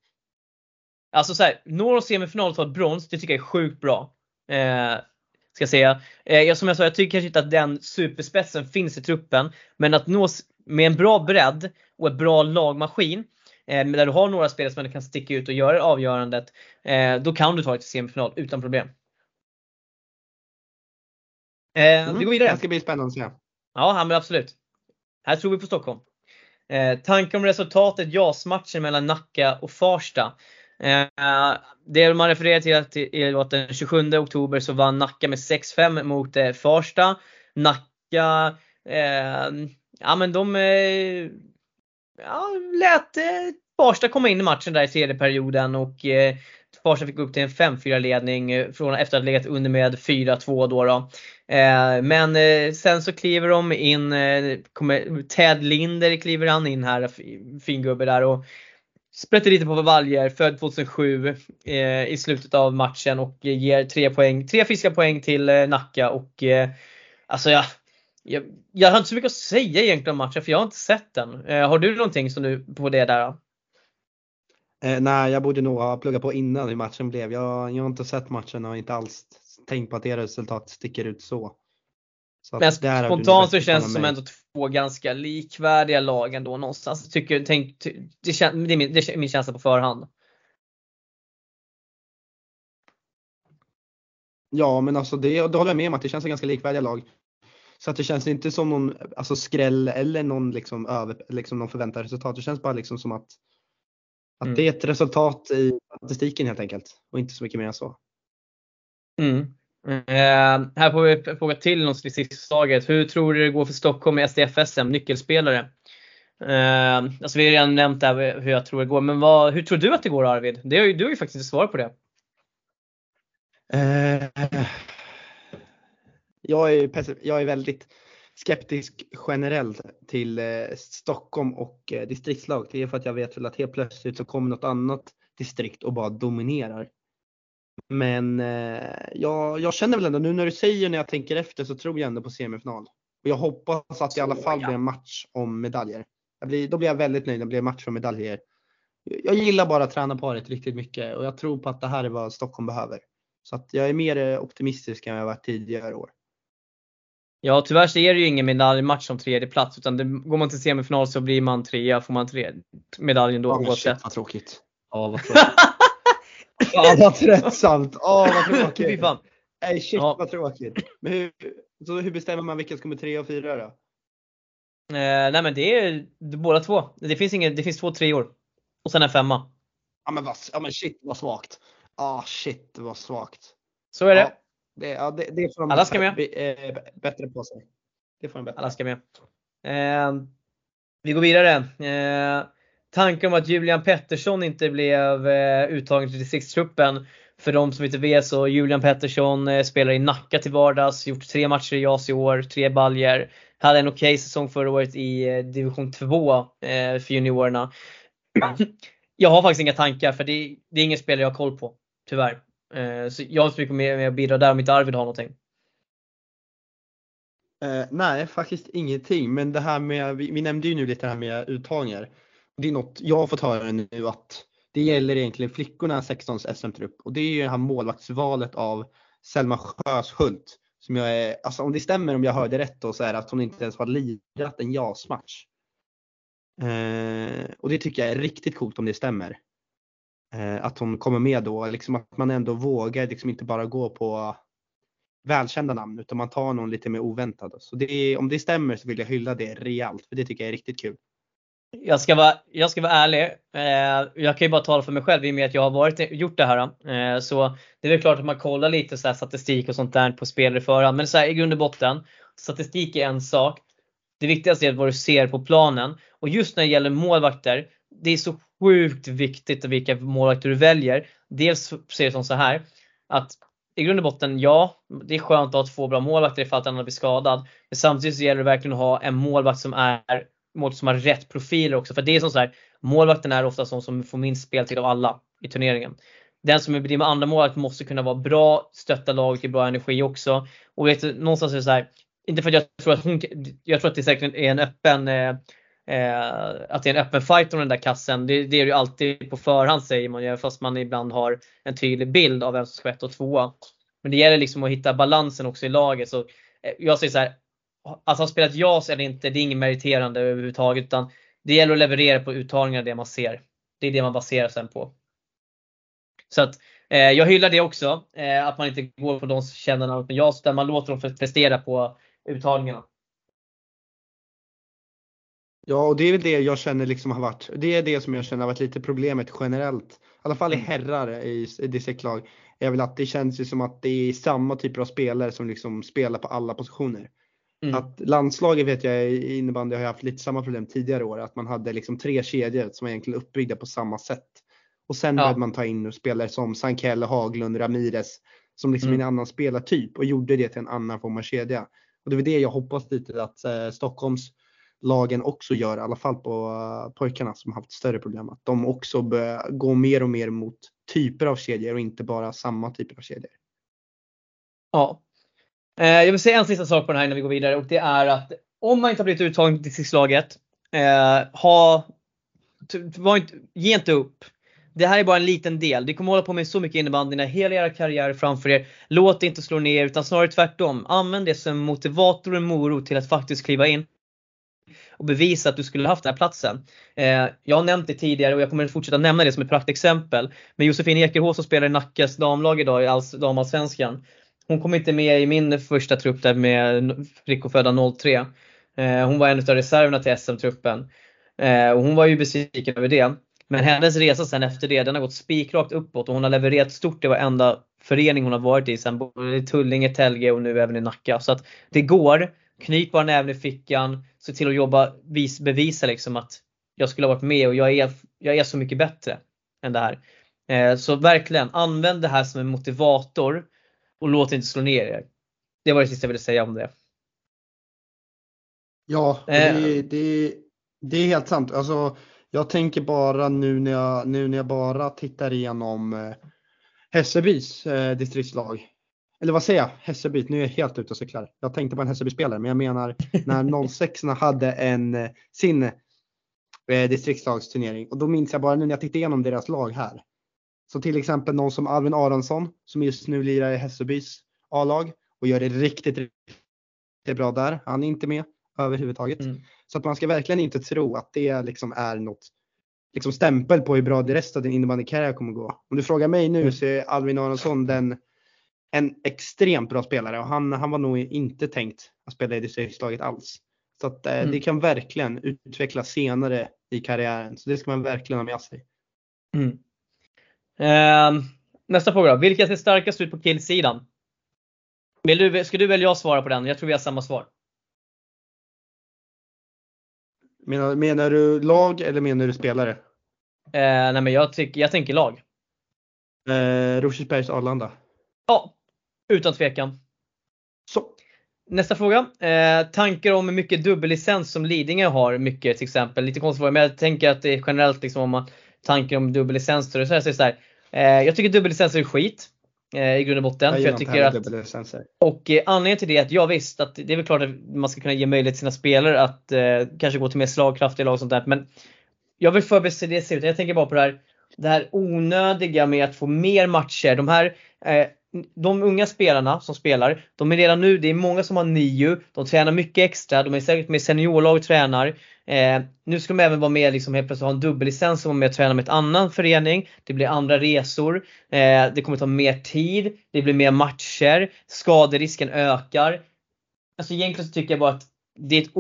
A: Alltså så här, når de semifinal och tar ett brons, det tycker jag är sjukt bra. Eh, Ska jag säga. Eh, som jag sa, jag tycker kanske inte att den superspetsen finns i truppen. Men att nå med en bra bredd och en bra lagmaskin eh, där du har några spelare som kan sticka ut och göra avgörandet. Eh, då kan du ta dig till semifinal utan problem. Eh, mm, vi går vidare.
B: Det ska bli spännande att se.
A: Ja, men absolut. Här tror vi på Stockholm. Eh, tankar om resultatet JAS-matchen mellan Nacka och Farsta. Eh, det man refererar till är att den 27 oktober så vann Nacka med 6-5 mot eh, Farsta. Nacka, eh, ja men de eh, ja, lät eh, Farsta komma in i matchen där i tredje perioden och eh, Farsta fick gå upp till en 5-4 ledning eh, från efter att ha legat under med 4-2 då. då. Eh, men eh, sen så kliver de in, eh, kommer, Ted Linder kliver han in här, fin gubbe där och sprätter lite på valjer, född 2007 eh, i slutet av matchen och eh, ger tre poäng, tre friska poäng till eh, Nacka och eh, alltså ja, jag, jag har inte så mycket att säga egentligen om matchen för jag har inte sett den. Eh, har du någonting som du på det där?
B: Eh, nej, jag borde nog ha pluggat på innan hur matchen blev. Jag, jag har inte sett matchen och inte alls tänkt på att det resultatet sticker ut så.
A: så Men spontant så känns det som ändå två ganska likvärdiga lag ändå någonstans. Tycker, tänk, det, det, är min, det är min känsla på förhand.
B: Ja men alltså det, det håller jag med om att det känns som ganska likvärdiga lag. Så att det känns inte som någon alltså skräll eller någon, liksom, över, liksom någon förväntad resultat. Det känns bara liksom som att, att mm. det är ett resultat i statistiken helt enkelt och inte så mycket mer än så.
A: Mm. Eh, här får vi fråga till sista slaget. Hur tror du det går för Stockholm i SDF-SM, nyckelspelare? Eh, alltså vi har redan nämnt där hur jag tror det går, men vad, hur tror du att det går Arvid? Det har ju, du har ju faktiskt inte svar på det.
B: Eh, jag, är, jag är väldigt skeptisk generellt till eh, Stockholm och eh, distriktslag. Det är för att jag vet väl att helt plötsligt så kommer något annat distrikt och bara dominerar. Men eh, jag, jag känner väl ändå nu när du säger när jag tänker efter så tror jag ändå på semifinal. Och jag hoppas att det i alla fall blir en match om medaljer. Blir, då blir jag väldigt nöjd, det blir en match om medaljer. Jag gillar bara tränarparet riktigt mycket och jag tror på att det här är vad Stockholm behöver. Så att jag är mer optimistisk än jag varit tidigare år.
A: Ja tyvärr så är det ju ingen medaljmatch som tredje plats utan det, går man till semifinal så blir man trea, får man tre, medaljen då
B: oh,
A: oavsett.
B: Shit, vad tråkigt. Ja vad tråkigt. Ja vad tröttsamt. Åh oh, vad tråkigt. Fy fan. Nej shit ja. vad tråkigt. Men hur, så hur bestämmer man vilka som kommer tre och fyra då?
A: Eh, nej men det är båda två. Det finns, ingen, det finns två treor. Och sen en femma.
B: Ja men, vad, ja, men shit vad svagt. Ah shit vad svagt.
A: Så är det. Ja,
B: det, ja, det, det får de
A: Alla ska med.
B: Be, bättre på sig.
A: Det får de bättre. Alla ska med. Eh, vi går vidare. Eh, tankar om att Julian Pettersson inte blev eh, uttagen till distriktstruppen. För de som inte vet så Julian Pettersson eh, spelar i Nacka till vardags, gjort tre matcher i JAS i år, tre baljer. Hade en okej okay säsong förra året i eh, division 2 eh, för juniorerna. Jag har faktiskt inga tankar för det, det är ingen spelare jag har koll på. Tyvärr. Eh, så jag har inte så mycket mer att bidra där om inte Arvid har någonting.
B: Eh, nej, faktiskt ingenting. Men det här med, vi, vi, nämnde ju nu lite det här med uttagningar. Det är något jag har fått höra nu att det gäller egentligen flickorna 16s SM-trupp och det är ju det här målvaktsvalet av Selma Sjöshult. Som jag är, alltså om det stämmer om jag hörde rätt då så är det att hon inte ens har lirat en JAS-match. Eh, och det tycker jag är riktigt coolt om det stämmer. Eh, att hon kommer med då, liksom att man ändå vågar liksom inte bara gå på välkända namn utan man tar någon lite mer oväntad. Så det, om det stämmer så vill jag hylla det rejält för det tycker jag är riktigt kul.
A: Jag ska vara, jag ska vara ärlig. Eh, jag kan ju bara tala för mig själv i och med att jag har varit, gjort det här. Eh, så det är väl klart att man kollar lite så statistik och sånt där på spelare i förhand. Men så här, i grund och botten, statistik är en sak. Det viktigaste är vad du ser på planen. Och just när det gäller målvakter, det är så sjukt viktigt vilka målvakter du väljer. Dels ser det som så här att i grund och botten, ja, det är skönt att ha två bra målvakter ifall att en blir skadad. Men samtidigt så gäller det verkligen att ha en målvakt som är målvakt som har rätt profiler också. För det är som så här, målvakten är ofta som som får minst speltid av alla i turneringen. Den som är med andra målvakt måste kunna vara bra, stötta laget, i bra energi också. Och vet, någonstans är det så här, inte för att jag tror att hon, jag tror att det säkert är en öppen eh, eh, att det är en öppen fight om den där kassen. Det, det är det ju alltid på förhand säger man ju fast man ibland har en tydlig bild av vem som ska ett och tvåa. Men det gäller liksom att hitta balansen också i laget. Så eh, jag säger så här, alltså att ha spelat JAS eller inte, det är inget meriterande överhuvudtaget. Utan det gäller att leverera på uttagningarna det man ser. Det är det man baserar sen på. Så att eh, jag hyllar det också. Eh, att man inte går på de som känner något med JAS, utan man låter dem prestera på uttagningarna.
B: Ja, och det är väl det jag känner liksom har varit, det är det som jag känner har varit lite problemet generellt. I alla fall i mm. herrar i, i distriktlag. Är väl att det känns ju som att det är samma typer av spelare som liksom spelar på alla positioner. Mm. Att landslaget vet jag i innebandy har haft lite samma problem tidigare år. Att man hade liksom tre kedjor som var egentligen uppbyggda på samma sätt. Och sen ja. började man ta in spelare som Sankell, Haglund, Ramirez. Som liksom mm. en annan spelartyp och gjorde det till en annan form av kedja. Och det är det jag hoppas lite att eh, Stockholms lagen också gör, i alla fall på eh, pojkarna som haft större problem. Att de också börjar gå mer och mer mot typer av kedjor och inte bara samma typer av kedjor.
A: Ja. Eh, jag vill säga en sista sak på den här innan vi går vidare och det är att om man inte har blivit uttagen till distriktslaget, eh, ha, var inte, ge inte upp. Det här är bara en liten del. Ni kommer hålla på med så mycket innebandy när hela era karriär framför er. Låt det inte slå ner utan snarare tvärtom. Använd det som motivator och morot till att faktiskt kliva in och bevisa att du skulle haft den här platsen. Eh, jag har nämnt det tidigare och jag kommer fortsätta nämna det som ett praktexempel. Men Josefin Ekerhå som spelar i Nackas damlag idag i damallsvenskan. Hon kom inte med i min första trupp där med Rico-födda 03. Eh, hon var en av reserverna till SM-truppen. Eh, och hon var ju besviken över det. Men hennes resa sen efter det, den har gått spikrakt uppåt och hon har levererat stort i varenda förening hon har varit i sen, både i Tullinge, Telge och nu även i Nacka. Så att det går Knyt bara näven i fickan, se till att jobba, vis, bevisa liksom att jag skulle ha varit med och jag är, jag är så mycket bättre än det här. Eh, så verkligen, använd det här som en motivator och låt inte slå ner er. Det var det sista jag ville säga om det.
B: Ja, det, det, det är helt sant. Alltså, jag tänker bara nu när jag, nu när jag bara tittar igenom eh, Hässelbys eh, distriktslag. Eller vad säger jag? Hässelby, nu är jag helt ute och cyklar. Jag tänkte på en Hässelby-spelare, men jag menar när 06 hade en, eh, sin eh, distriktslagsturnering. Och då minns jag bara nu när jag tittar igenom deras lag här. Så till exempel någon som Alvin Aronsson som just nu lirar i Hässelbys A-lag och gör det riktigt, riktigt bra där. Han är inte med överhuvudtaget. Mm. Så att man ska verkligen inte tro att det liksom är något liksom stämpel på hur bra det resten av din innebandykarriär kommer gå. Om du frågar mig nu mm. så är Alvin Aronsson den en extremt bra spelare och han, han var nog inte tänkt att spela i distriktslaget alls. Så att eh, mm. det kan verkligen utvecklas senare i karriären. Så det ska man verkligen ha med sig.
A: Mm. Eh, nästa fråga då. Vilka ser starkast ut på killsidan? Vill du, ska du välja att svara på den? Jag tror vi har samma svar.
B: Menar, menar du lag eller menar du spelare?
A: Eh, nej men jag, tyck, jag tänker lag.
B: Eh, Rosersbergs Arlanda.
A: Ja, utan tvekan.
B: Så.
A: Nästa fråga. Eh, tankar om hur mycket dubbellicens som Lidingö har mycket till exempel. Lite konstigt men jag tänker att det är generellt liksom om man tankar om dubbellicenser. Så så här, eh, jag tycker dubbellicenser är skit. Eh, I grund och botten.
B: Jag
A: för jag tycker att, och eh, anledningen till det är att jag visst att det är väl klart att man ska kunna ge möjlighet till sina spelare att eh, kanske gå till mer slagkraftiga lag och sånt där. Men jag vill förbise det. Jag tänker bara på det här, det här onödiga med att få mer matcher. De här eh, de unga spelarna som spelar, de är redan nu, det är många som har NIU, de tränar mycket extra, de är säkert med i seniorlag och tränar. Eh, nu ska de även vara med, liksom helt plötsligt ha en dubbellicens och vara med och träna med en annan förening. Det blir andra resor, eh, det kommer ta mer tid, det blir mer matcher, skaderisken ökar. Alltså egentligen så tycker jag bara att det är ett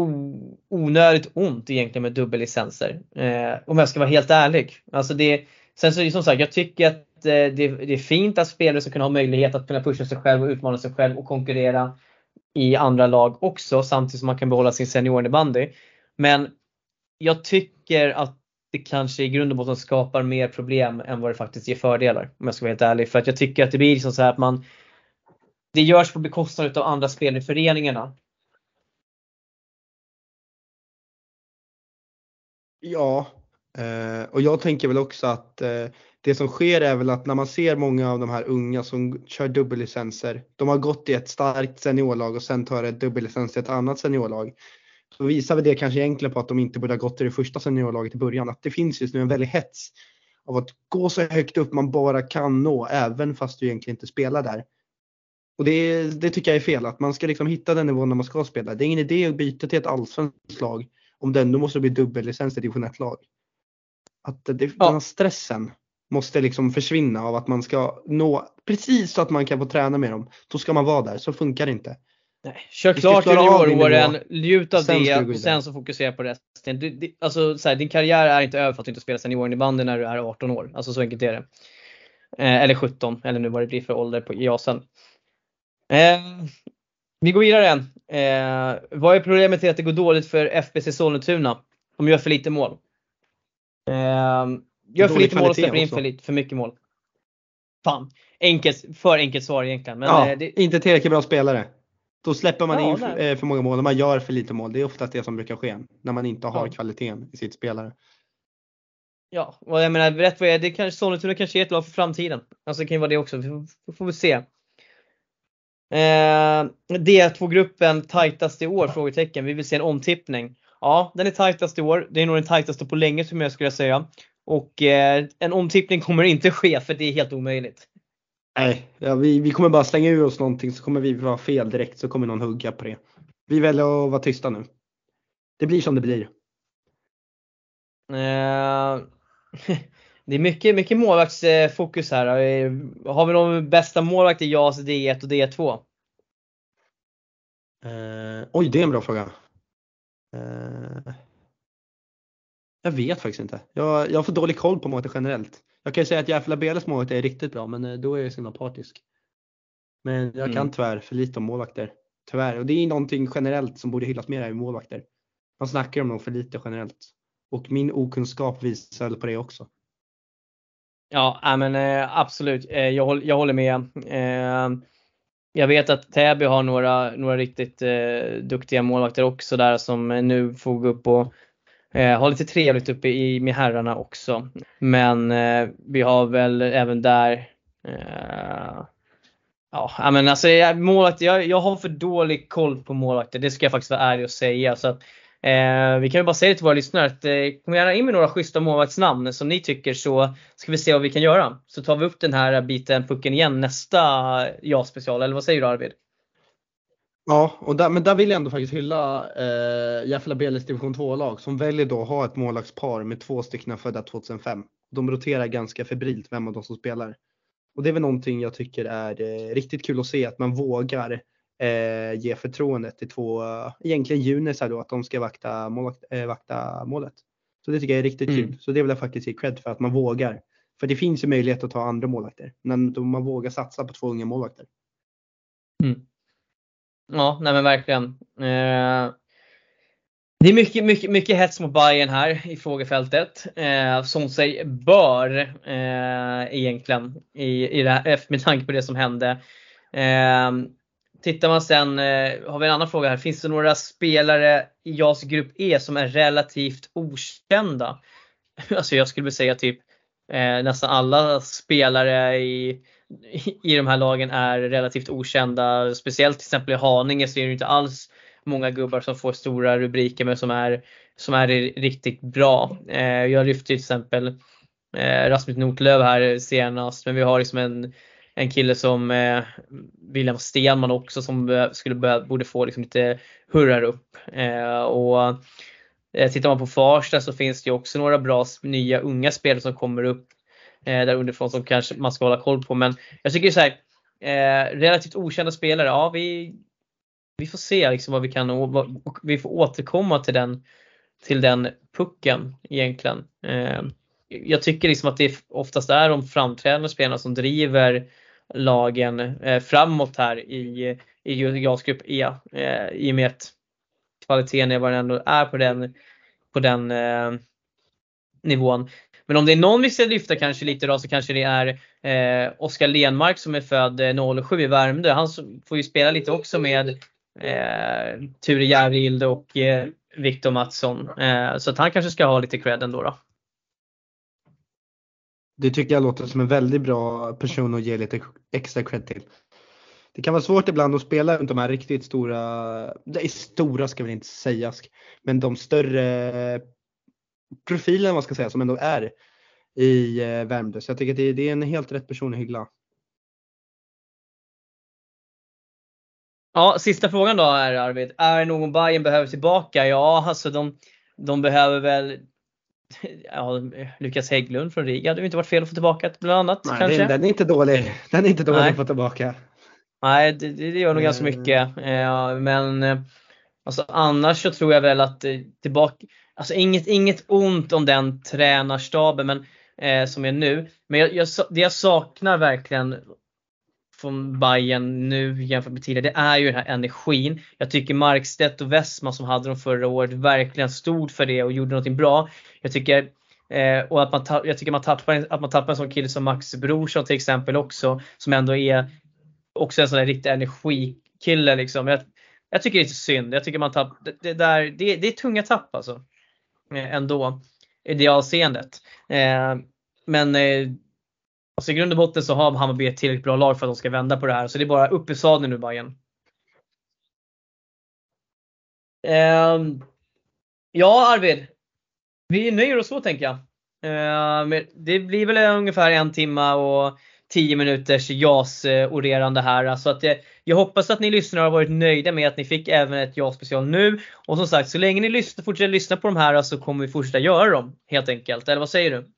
A: onödigt ont egentligen med dubbellicenser. Eh, om jag ska vara helt ärlig. Alltså det, sen så är det som sagt, jag tycker att Eh, det, det är fint att spelare ska kunna ha möjlighet att kunna pusha sig själv och utmana sig själv och konkurrera i andra lag också samtidigt som man kan behålla sin seniorinnebandy. Men jag tycker att det kanske i grund och botten skapar mer problem än vad det faktiskt ger fördelar. Om jag ska vara helt ärlig. För att jag tycker att det blir liksom så att man Det görs på bekostnad av andra spelare i föreningarna.
B: Ja, eh, och jag tänker väl också att eh, det som sker är väl att när man ser många av de här unga som kör dubbellicenser, de har gått i ett starkt seniorlag och sen tar ett dubbellicens i ett annat seniorlag. Så visar väl det kanske egentligen på att de inte borde ha gått i det första seniorlaget i början. Att det finns just nu en väldig hets av att gå så högt upp man bara kan nå, även fast du egentligen inte spelar där. Och det, det tycker jag är fel, att man ska liksom hitta den nivån när man ska spela. Det är ingen idé att byta till ett allsvenskt lag om det ändå måste bli dubbellicens i division 1-lag. Att det, ja. den här stressen måste liksom försvinna av att man ska nå precis så att man kan få träna med dem. Då ska man vara där, så funkar det inte.
A: Nej, kör klart junioråren, njut av det och sen så fokusera på resten. Du, du, alltså, så här, din karriär är inte över för att du inte spelar seniorinnebandy när du är 18 år. Alltså så enkelt är det. Eh, eller 17 eller nu vad det blir för ålder på JASen. Eh, vi går vidare. Eh, vad är problemet till att det går dåligt för FBC Sollentuna? De gör för lite mål. Eh, Gör för lite mål och släpper in för, lite, för mycket mål. Fan, enkelt, för enkelt svar egentligen. Men
B: ja, eh, det... Inte tillräckligt bra spelare. Då släpper man ja, in för, eh, för, många mål och man gör för lite mål. Det är oftast det som brukar ske när man inte har ja. kvaliteten i sitt spelare.
A: Ja, och jag menar rätt vad är det kanske Sollentuna kanske är ett lag för framtiden. Alltså det kan ju vara det också. Vi får, får vi se. Eh, D2-gruppen tajtast i år? Frågetecken. Vi vill se en omtippning. Ja, den är tajtast i år. Det är nog den tajtaste på länge som jag skulle säga. Och eh, en omtippning kommer inte ske för det är helt omöjligt.
B: Nej, ja, vi, vi kommer bara slänga ur oss någonting så kommer vi vara fel direkt så kommer någon hugga på det. Vi väljer att vara tysta nu. Det blir som det blir.
A: Eh, det är mycket, mycket målvaktsfokus här. Eh, har vi någon bästa målvakt i JAS D1 och D2?
B: Eh, oj, det är en bra fråga. Eh, jag vet faktiskt inte. Jag, jag har för dålig koll på målet generellt. Jag kan ju säga att Järfälla Beles målet är riktigt bra men eh, då är jag så himla partisk. Men jag kan mm. tyvärr för lite om målvakter. Tyvärr. Och det är någonting generellt som borde hyllas mer i målvakter. Man snackar om dem för lite generellt. Och min okunskap visar på det också.
A: Ja, men eh, absolut. Eh, jag håller med. Jag vet att Täby har några, några riktigt eh, duktiga målvakter också där som nu får gå upp och eh, ha lite trevligt uppe i, med herrarna också. Men eh, vi har väl även där Ja, men alltså målvakter. jag, jag har för dålig koll på målvakter. Det ska jag faktiskt vara ärlig och säga. Så att, Eh, vi kan ju bara säga till våra lyssnare att eh, kom gärna in med några schyssta målvaktsnamn som ni tycker så ska vi se vad vi kan göra. Så tar vi upp den här biten, pucken igen nästa ja-special. Eller vad säger du Arvid?
B: Ja, och där, men där vill jag ändå faktiskt hylla eh, Järfälla Beles division 2-lag som väljer då att ha ett målvaktspar med två stycken födda 2005. De roterar ganska febrilt vem av dem som spelar. Och det är väl någonting jag tycker är eh, riktigt kul att se att man vågar eh, ge förtroendet till två, egentligen junisar då, att de ska vakta, målvakt, eh, vakta målet. Så det tycker jag är riktigt mm. kul. Så det vill jag faktiskt ge cred för att man vågar. För det finns ju möjlighet att ta andra målvakter. Men man vågar satsa på två unga målvakter.
A: Mm. Ja, nej men verkligen. Eh, det är mycket, mycket, mycket hets mot Bayern här i frågefältet. Eh, som sig bör eh, egentligen i, i det här, med tanke på det som hände. Eh, Tittar man sen, eh, har vi en annan fråga här. Finns det några spelare i JAS grupp E som är relativt okända? Alltså jag skulle vilja säga typ eh, nästan alla spelare i, i de här lagen är relativt okända. Speciellt till exempel i Haninge så är det inte alls många gubbar som får stora rubriker men som är, som är riktigt bra. Eh, jag lyfter till exempel eh, Rasmus Notlöv här senast men vi har liksom en en kille som eh, William Stenman också som eh, skulle börja, borde få liksom lite hurrar upp. Eh, och eh, Tittar man på Farsta så finns det också några bra nya unga spelare som kommer upp eh, där underifrån som kanske man ska hålla koll på. Men jag tycker så här, eh, relativt okända spelare, ja vi, vi får se liksom vad vi kan och vi får återkomma till den, till den pucken egentligen. Eh, jag tycker liksom att det oftast är de framträdande spelarna som driver lagen eh, framåt här i, i JAS-grupp E. Eh, I och med att kvaliteten är vad den ändå är på den, på den eh, nivån. Men om det är någon vi ska lyfta kanske lite då så kanske det är eh, Oskar Lenmark som är född eh, 07 i Värmdö. Han får ju spela lite också med eh, Ture Järvild och eh, Viktor Mattsson. Eh, så att han kanske ska ha lite cred ändå. Då.
B: Det tycker jag låter som en väldigt bra person att ge lite extra cred till. Det kan vara svårt ibland att spela runt de här riktigt stora, det är stora ska väl inte sägas, men de större profilerna man ska säga som ändå är i eh, Värmdö. Så jag tycker att det, det är en helt rätt person att hylla.
A: Ja, sista frågan då är Arvid. Är någon Bayern behöver tillbaka? Ja, alltså de, de behöver väl ja, Lukas Hägglund från Riga hade ju inte varit fel att få tillbaka bland annat.
B: Nej,
A: kanske.
B: Den, är inte dålig. Den är inte dålig Nej. att få tillbaka.
A: Nej, det, det gör nog mm. ganska mycket. Eh, men eh, alltså, annars så tror jag väl att eh, tillbaka, alltså inget, inget ont om den tränarstaben men, eh, som är nu. Men jag, jag, det jag saknar verkligen från Bayern nu jämfört med tidigare, det är ju den här energin. Jag tycker Markstedt och Westman som hade dem förra året verkligen stod för det och gjorde någonting bra. Jag tycker eh, och att man, jag tycker man tappar, att man tappar en sån kille som Max Brorsson till exempel också, som ändå är också en sån där riktig energikille liksom. Jag, jag tycker det är lite synd. Jag tycker man tapp, det, det, där, det, det är tunga tapp alltså. Eh, ändå. I det avseendet. Eh, men eh, Alltså I grund och botten så har Hammarby ett tillräckligt bra lag för att de ska vända på det här. Så det är bara upp i sadeln nu Bajen. Um, ehm, ja Arvid. Vi nöjer oss så tänker jag. Uh, det blir väl ungefär en timma och 10 minuters JAS-orerande eh, här. Så att, jag, jag hoppas att ni lyssnare har varit nöjda med att ni fick även ett JAS-special nu. Och som sagt, så länge ni lyssnar, fortsätter lyssna på de här så kommer vi fortsätta göra dem helt enkelt. Eller vad säger du?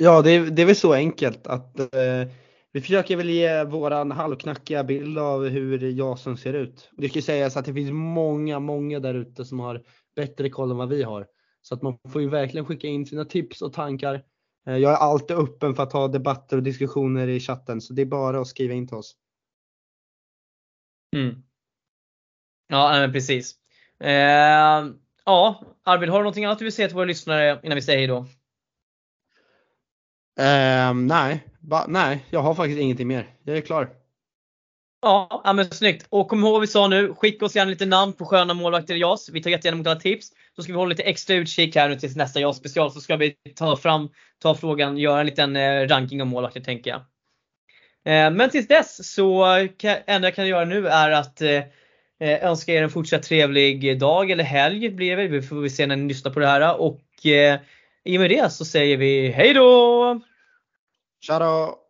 B: Ja, det är, det är väl så enkelt att eh, vi försöker väl ge våran halvknackiga bild av hur JASen ser ut. Det ska sägas att det finns många, många där ute som har bättre koll än vad vi har. Så att man får ju verkligen skicka in sina tips och tankar. Eh, jag är alltid öppen för att ha debatter och diskussioner i chatten så det är bara att skriva in till oss.
A: Mm. Ja, men precis. Eh, ja, Arvid, har du någonting annat du vill säga till våra lyssnare innan vi säger hejdå?
B: Eh, nej, ba, nej, jag har faktiskt ingenting mer. Jag är klar.
A: Ja, men snyggt. Och kom ihåg vad vi sa nu. Skicka oss gärna lite namn på sköna målvakter i JAS. Vi tar jättegärna emot alla tips. Så ska vi hålla lite extra utkik här nu tills nästa JAS special. Så ska vi ta fram, ta frågan, göra en liten eh, ranking av målvakter tänker jag. Ehm, men tills dess så enda jag kan göra nu är att eh, eh, önska er en fortsatt trevlig dag eller helg blir det. Vi får se när ni lyssnar på det här. Och i och med det så säger vi hejdå!
B: Tja då!